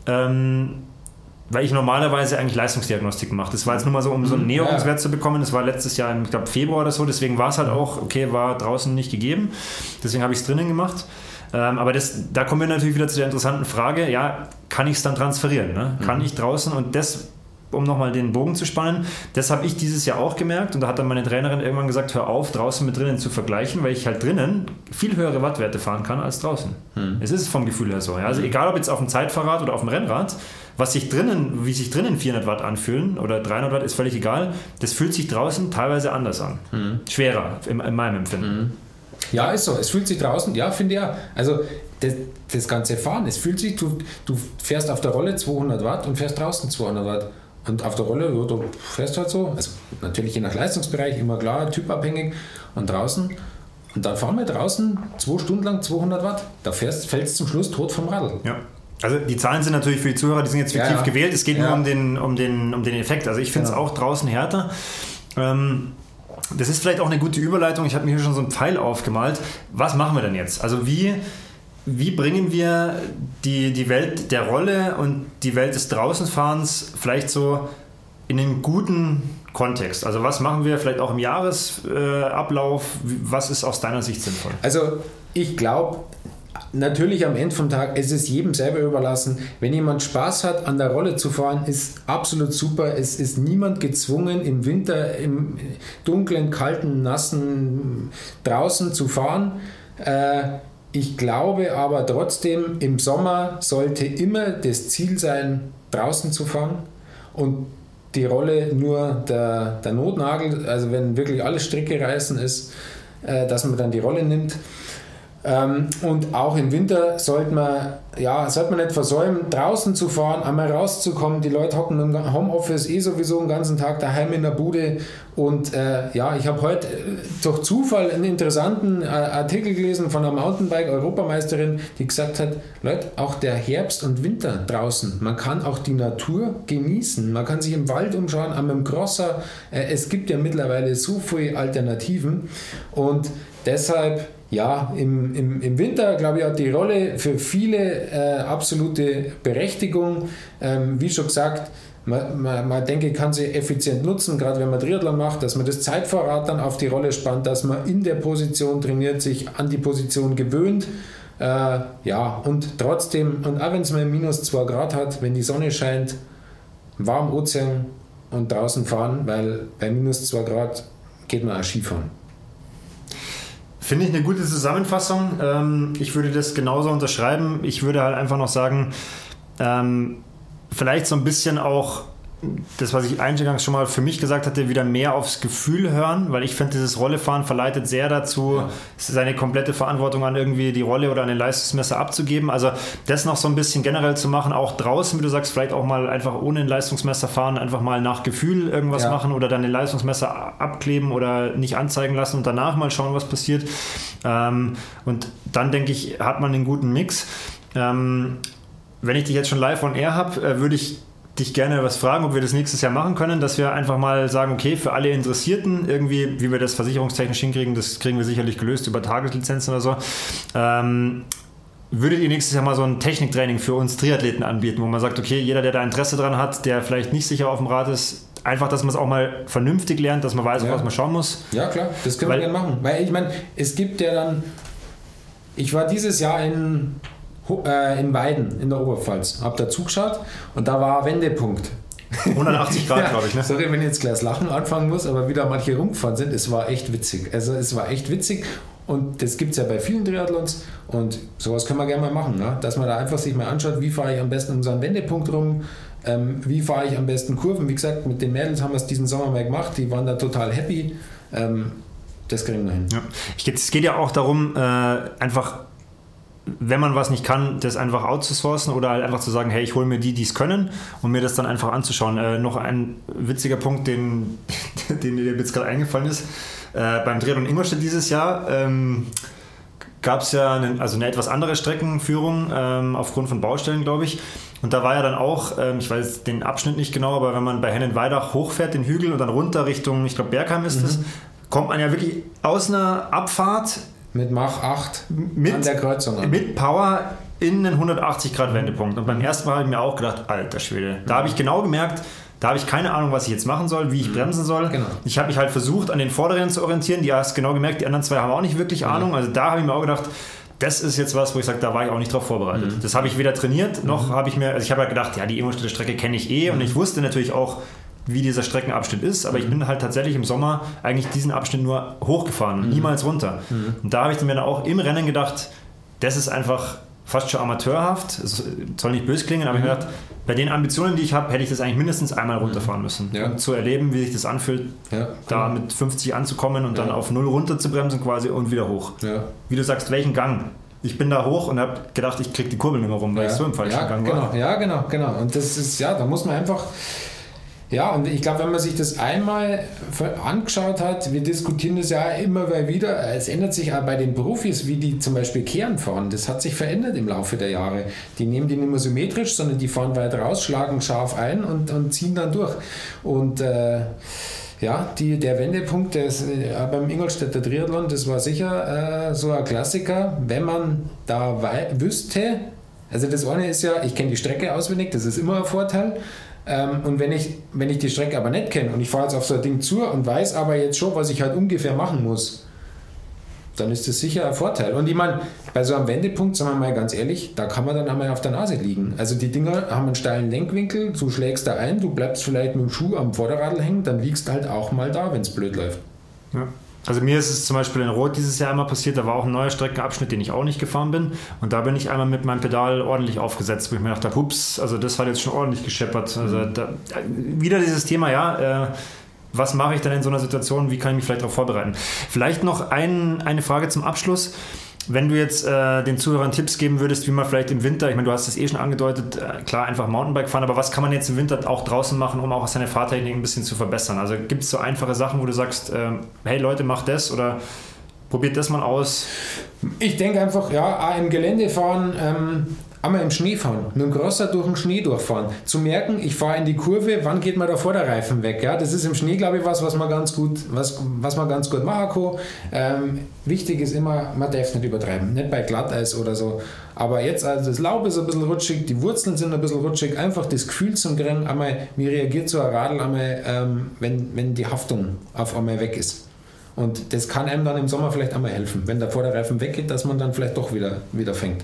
Ähm, weil ich normalerweise eigentlich Leistungsdiagnostik mache. Das war jetzt nur mal so, um so einen mhm. Näherungswert zu bekommen. Das war letztes Jahr im, ich glaube, Februar oder so. Deswegen war es halt auch, okay, war draußen nicht gegeben. Deswegen habe ich es drinnen gemacht. Ähm, aber das, da kommen wir natürlich wieder zu der interessanten Frage, ja, kann ich es dann transferieren? Ne? Kann mhm. ich draußen und das um nochmal den Bogen zu spannen. Das habe ich dieses Jahr auch gemerkt und da hat dann meine Trainerin irgendwann gesagt, hör auf, draußen mit drinnen zu vergleichen, weil ich halt drinnen viel höhere Wattwerte fahren kann als draußen. Hm. Es ist vom Gefühl her so. Ja? Also hm. egal ob jetzt auf dem Zeitfahrrad oder auf dem Rennrad, was sich drinnen, wie sich drinnen 400 Watt anfühlen oder 300 Watt, ist völlig egal. Das fühlt sich draußen teilweise anders an. Mhm. Schwerer, in, in, meinem Empfinden. Mhm. Ja, ist so. Es fühlt sich draußen, ja, finde ich ja. Also das, das ganze Fahren, es fühlt sich, du, du fährst auf der Rolle 200 Watt und fährst draußen 200 Watt. Und auf der Rolle, ja, du fährst halt so, also natürlich je nach Leistungsbereich, immer klar, typabhängig. Und draußen, und dann fahren wir draußen zwei Stunden lang 200 Watt. Da fährst, fällst zum Schluss tot vom Radl. Ja. Also die Zahlen sind natürlich für die Zuhörer, die sind jetzt fiktiv ja, ja. gewählt. Es geht ja. nur um den, um, den, um den Effekt. Also ich finde es genau. auch draußen härter. Ähm, das ist vielleicht auch eine gute Überleitung. Ich habe mir hier schon so einen Pfeil aufgemalt. Was machen wir denn jetzt? Also wie, wie bringen wir die, die Welt der Rolle und die Welt des Draußenfahrens vielleicht so in einen guten Kontext? Also was machen wir vielleicht auch im Jahresablauf? Was ist aus deiner Sicht sinnvoll? Also ich glaube, natürlich am Ende vom Tag, es ist jedem selber überlassen. Wenn jemand Spaß hat, an der Rolle zu fahren, ist absolut super. Es ist niemand gezwungen, im Winter, im dunklen, kalten, nassen draußen zu fahren. Äh, ich glaube aber trotzdem, im Sommer sollte immer das Ziel sein, draußen zu fahren und die Rolle nur der, der Notnagel, also wenn wirklich alle Stricke reißen ist, äh, dass man dann die Rolle nimmt. Ähm, und auch im Winter sollte man, ja, sollte man nicht versäumen, draußen zu fahren, einmal rauszukommen. Die Leute hocken im Homeoffice eh sowieso den ganzen Tag daheim in der Bude. Und äh, ja, ich habe heute äh, durch Zufall einen interessanten äh, Artikel gelesen von einer Mountainbike-Europameisterin, die gesagt hat, Leute, auch der Herbst und Winter draußen, man kann auch die Natur genießen. Man kann sich im Wald umschauen, am dem Crosser. Äh, es gibt ja mittlerweile so viele Alternativen. Und deshalb ja, im, im, im Winter, glaube ich, hat die Rolle für viele äh, absolute Berechtigung. Ähm, wie schon gesagt, man, man, man denke, kann sie effizient nutzen, gerade wenn man Triathlon macht, dass man das Zeitvorrat dann auf die Rolle spannt, dass man in der Position trainiert, sich an die Position gewöhnt. Äh, ja, und trotzdem, und auch wenn es mal minus 2 Grad hat, wenn die Sonne scheint, warm Ozean und draußen fahren, weil bei minus 2 Grad geht man auch Skifahren. Finde ich eine gute Zusammenfassung. Ähm, ich würde das genauso unterschreiben. Ich würde halt einfach noch sagen, ähm, vielleicht so ein bisschen auch das, was ich eingangs schon mal für mich gesagt hatte, wieder mehr aufs Gefühl hören, weil ich finde, dieses Rollefahren verleitet sehr dazu, ja. seine komplette Verantwortung an irgendwie die Rolle oder an den Leistungsmesser abzugeben. Also das noch so ein bisschen generell zu machen, auch draußen, wie du sagst, vielleicht auch mal einfach ohne ein Leistungsmesser fahren, einfach mal nach Gefühl irgendwas ja. machen oder dann den Leistungsmesser abkleben oder nicht anzeigen lassen und danach mal schauen, was passiert. Ähm, und dann denke ich, hat man einen guten Mix. Ähm, wenn ich dich jetzt schon live on air habe, äh, würde ich dich gerne was fragen, ob wir das nächstes Jahr machen können, dass wir einfach mal sagen, okay, für alle Interessierten, irgendwie, wie wir das versicherungstechnisch hinkriegen, das kriegen wir sicherlich gelöst über Tageslizenzen oder so. Ähm, würdet ihr nächstes Jahr mal so ein Techniktraining für uns Triathleten anbieten, wo man sagt, okay, jeder, der da Interesse dran hat, der vielleicht nicht sicher auf dem Rad ist, einfach, dass man es auch mal vernünftig lernt, dass man weiß, ja. was man schauen muss. Ja, klar, das können Weil, wir gerne machen. Weil ich meine, es gibt ja dann, ich war dieses Jahr in in Weiden in der Oberpfalz. Hab da zugeschaut und da war Wendepunkt. 180 Grad, ja, glaube ich. Ne? Sorry, wenn ich jetzt gleich das Lachen anfangen muss, aber wieder manche rumgefahren sind, es war echt witzig. Also es war echt witzig und das gibt es ja bei vielen Triathlons und sowas können wir gerne mal machen, ne? dass man da einfach sich mal anschaut, wie fahre ich am besten um so einen Wendepunkt rum, ähm, wie fahre ich am besten Kurven. Wie gesagt, mit den Mädels haben wir es diesen Sommer mal gemacht, die waren da total happy. Ähm, das kriegen wir hin. Ja. es geht ja auch darum, äh, einfach wenn man was nicht kann, das einfach outzusourcen oder halt einfach zu sagen, hey, ich hole mir die, die es können und mir das dann einfach anzuschauen. Äh, noch ein witziger Punkt, den, den dir jetzt gerade eingefallen ist. Äh, beim Triathlon Ingolstadt dieses Jahr ähm, gab es ja eine, also eine etwas andere Streckenführung ähm, aufgrund von Baustellen, glaube ich. Und da war ja dann auch, ähm, ich weiß den Abschnitt nicht genau, aber wenn man bei Hennenweidach hochfährt, den Hügel und dann runter Richtung, ich glaube Bergheim ist es, mhm. kommt man ja wirklich aus einer Abfahrt mit Mach 8 mit, an der Kreuzung. An. Mit Power in einen 180-Grad-Wendepunkt. Und beim ersten Mal habe ich mir auch gedacht, alter Schwede. Da habe ich genau gemerkt, da habe ich keine Ahnung, was ich jetzt machen soll, wie ich mhm. bremsen soll. Genau. Ich habe mich halt versucht, an den Vorderen zu orientieren. Die hast genau gemerkt, die anderen zwei haben auch nicht wirklich mhm. Ahnung. Also da habe ich mir auch gedacht, das ist jetzt was, wo ich sage, da war ich auch nicht drauf vorbereitet. Mhm. Das habe ich weder trainiert, noch mhm. habe ich mir, also ich habe ja gedacht, ja, die Ingolstädter Strecke kenne ich eh und mhm. ich wusste natürlich auch, wie dieser Streckenabschnitt ist, aber mhm. ich bin halt tatsächlich im Sommer eigentlich diesen Abschnitt nur hochgefahren, mhm. niemals runter. Mhm. Und da habe ich mir dann auch im Rennen gedacht, das ist einfach fast schon amateurhaft. Es soll nicht böse klingen, aber mhm. ich habe gedacht, bei den Ambitionen, die ich habe, hätte ich das eigentlich mindestens einmal runterfahren müssen. Ja. Um zu erleben, wie sich das anfühlt, ja. da mit 50 anzukommen und ja. dann auf null runter zu bremsen quasi und wieder hoch. Wie du sagst, welchen Gang? Ich bin da hoch und habe gedacht, ich kriege die Kurbel nicht mehr rum, weil ich so im falschen Gang genau. war. Ja, genau, genau. Und das ist, ja, da muss man einfach ja, und ich glaube, wenn man sich das einmal angeschaut hat, wir diskutieren das ja immer wieder, es ändert sich auch bei den Profis, wie die zum Beispiel Kehren fahren. Das hat sich verändert im Laufe der Jahre. Die nehmen die nicht mehr symmetrisch, sondern die fahren weit raus, schlagen scharf ein und, und ziehen dann durch. Und äh, ja, die, der Wendepunkt des, äh, beim Ingolstädter Triathlon, das war sicher äh, so ein Klassiker, wenn man da wüsste, also das eine ist ja, ich kenne die Strecke auswendig, das ist immer ein Vorteil. Ähm, und wenn ich, wenn ich die Strecke aber nicht kenne und ich fahre jetzt auf so ein Ding zu und weiß aber jetzt schon, was ich halt ungefähr machen muss, dann ist das sicher ein Vorteil. Und ich meine, bei so einem Wendepunkt, sagen wir mal ganz ehrlich, da kann man dann einmal auf der Nase liegen. Also die Dinger haben einen steilen Lenkwinkel, du schlägst da ein, du bleibst vielleicht mit dem Schuh am Vorderradl hängen, dann liegst halt auch mal da, wenn es blöd läuft. Ja. Also mir ist es zum Beispiel in Rot dieses Jahr einmal passiert, da war auch ein neuer Streckenabschnitt, den ich auch nicht gefahren bin. Und da bin ich einmal mit meinem Pedal ordentlich aufgesetzt, wo ich mir dachte, hups, also das hat jetzt schon ordentlich gescheppert. Also mhm. da, wieder dieses Thema, ja, äh, was mache ich dann in so einer Situation, wie kann ich mich vielleicht darauf vorbereiten? Vielleicht noch ein, eine Frage zum Abschluss. Wenn du jetzt äh, den Zuhörern Tipps geben würdest, wie man vielleicht im Winter, ich meine, du hast es eh schon angedeutet, äh, klar, einfach Mountainbike fahren, aber was kann man jetzt im Winter auch draußen machen, um auch seine Fahrtechnik ein bisschen zu verbessern? Also gibt es so einfache Sachen, wo du sagst, äh, hey Leute, macht das oder probiert das mal aus? Ich denke einfach, ja, im Gelände fahren. Ähm einmal im Schnee fahren, mit dem Crosser durch den Schnee durchfahren, zu merken, ich fahre in die Kurve, wann geht mir der Vorderreifen weg? Ja, das ist im Schnee, glaube ich, was, was man ganz gut, was, was man ganz gut machen kann. Ähm, wichtig ist immer, man darf nicht übertreiben, nicht bei Glatteis oder so. Aber jetzt, also das Laub ist ein bisschen rutschig, die Wurzeln sind ein bisschen rutschig, einfach das Gefühl zum Rennen, einmal, wie reagiert so ein Radl einmal, ähm, wenn, wenn die Haftung auf einmal weg ist. Und das kann einem dann im Sommer vielleicht einmal helfen, wenn der Vorderreifen weggeht, dass man dann vielleicht doch wieder, wieder fängt.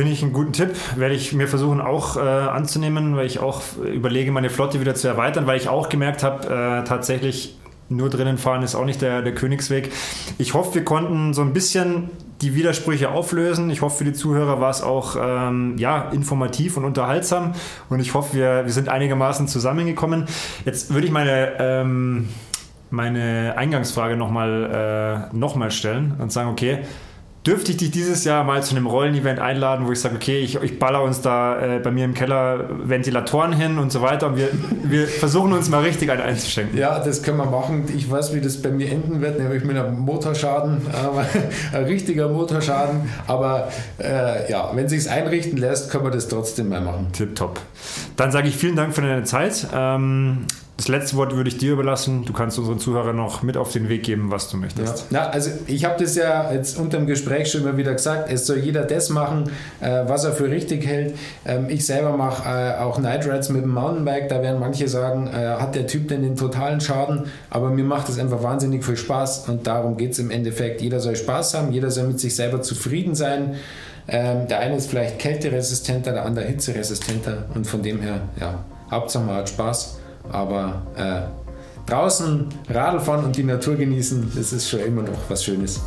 Finde ich einen guten Tipp. Werde ich mir versuchen auch äh, anzunehmen, weil ich auch überlege, meine Flotte wieder zu erweitern, weil ich auch gemerkt habe, äh, tatsächlich nur drinnen fahren ist auch nicht der, der Königsweg. Ich hoffe, wir konnten so ein bisschen die Widersprüche auflösen. Ich hoffe, für die Zuhörer war es auch ähm, ja, informativ und unterhaltsam. Und ich hoffe, wir, wir sind einigermaßen zusammengekommen. Jetzt würde ich meine, ähm, meine Eingangsfrage nochmal äh, noch stellen und sagen, okay, dürfte ich dich dieses Jahr mal zu einem Rollen-Event einladen, wo ich sage, okay, ich, ich baller uns da äh, bei mir im Keller Ventilatoren hin und so weiter und wir, wir versuchen uns mal richtig einen einzuschenken. Ja, das können wir machen. Ich weiß, wie das bei mir enden wird, nämlich mit einem Motorschaden, ein richtiger Motorschaden. Aber äh, ja, wenn sich einrichten lässt, können wir das trotzdem mal machen. Tipptopp. Dann sage ich vielen Dank für deine Zeit. Ähm, das letzte Wort würde ich dir überlassen. Du kannst unseren Zuhörern noch mit auf den Weg geben, was du möchtest. Ja, ja also ich habe das ja jetzt unter dem Gespräch schon immer wieder gesagt. Es soll jeder das machen, äh, was er für richtig hält. Ähm, ich selber mache äh, auch Night Rides mit dem Mountainbike. Da werden manche sagen, äh, hat der Typ denn den totalen Schaden? Aber mir macht es einfach wahnsinnig viel Spaß und darum geht es im Endeffekt. Jeder soll Spaß haben, jeder soll mit sich selber zufrieden sein. Ähm, der eine ist vielleicht kälteresistenter, der andere hitzeresistenter und von dem her, ja, Hauptsache man hat Spaß. Aber äh, draußen Radl fahren und die Natur genießen, das ist schon immer noch was Schönes.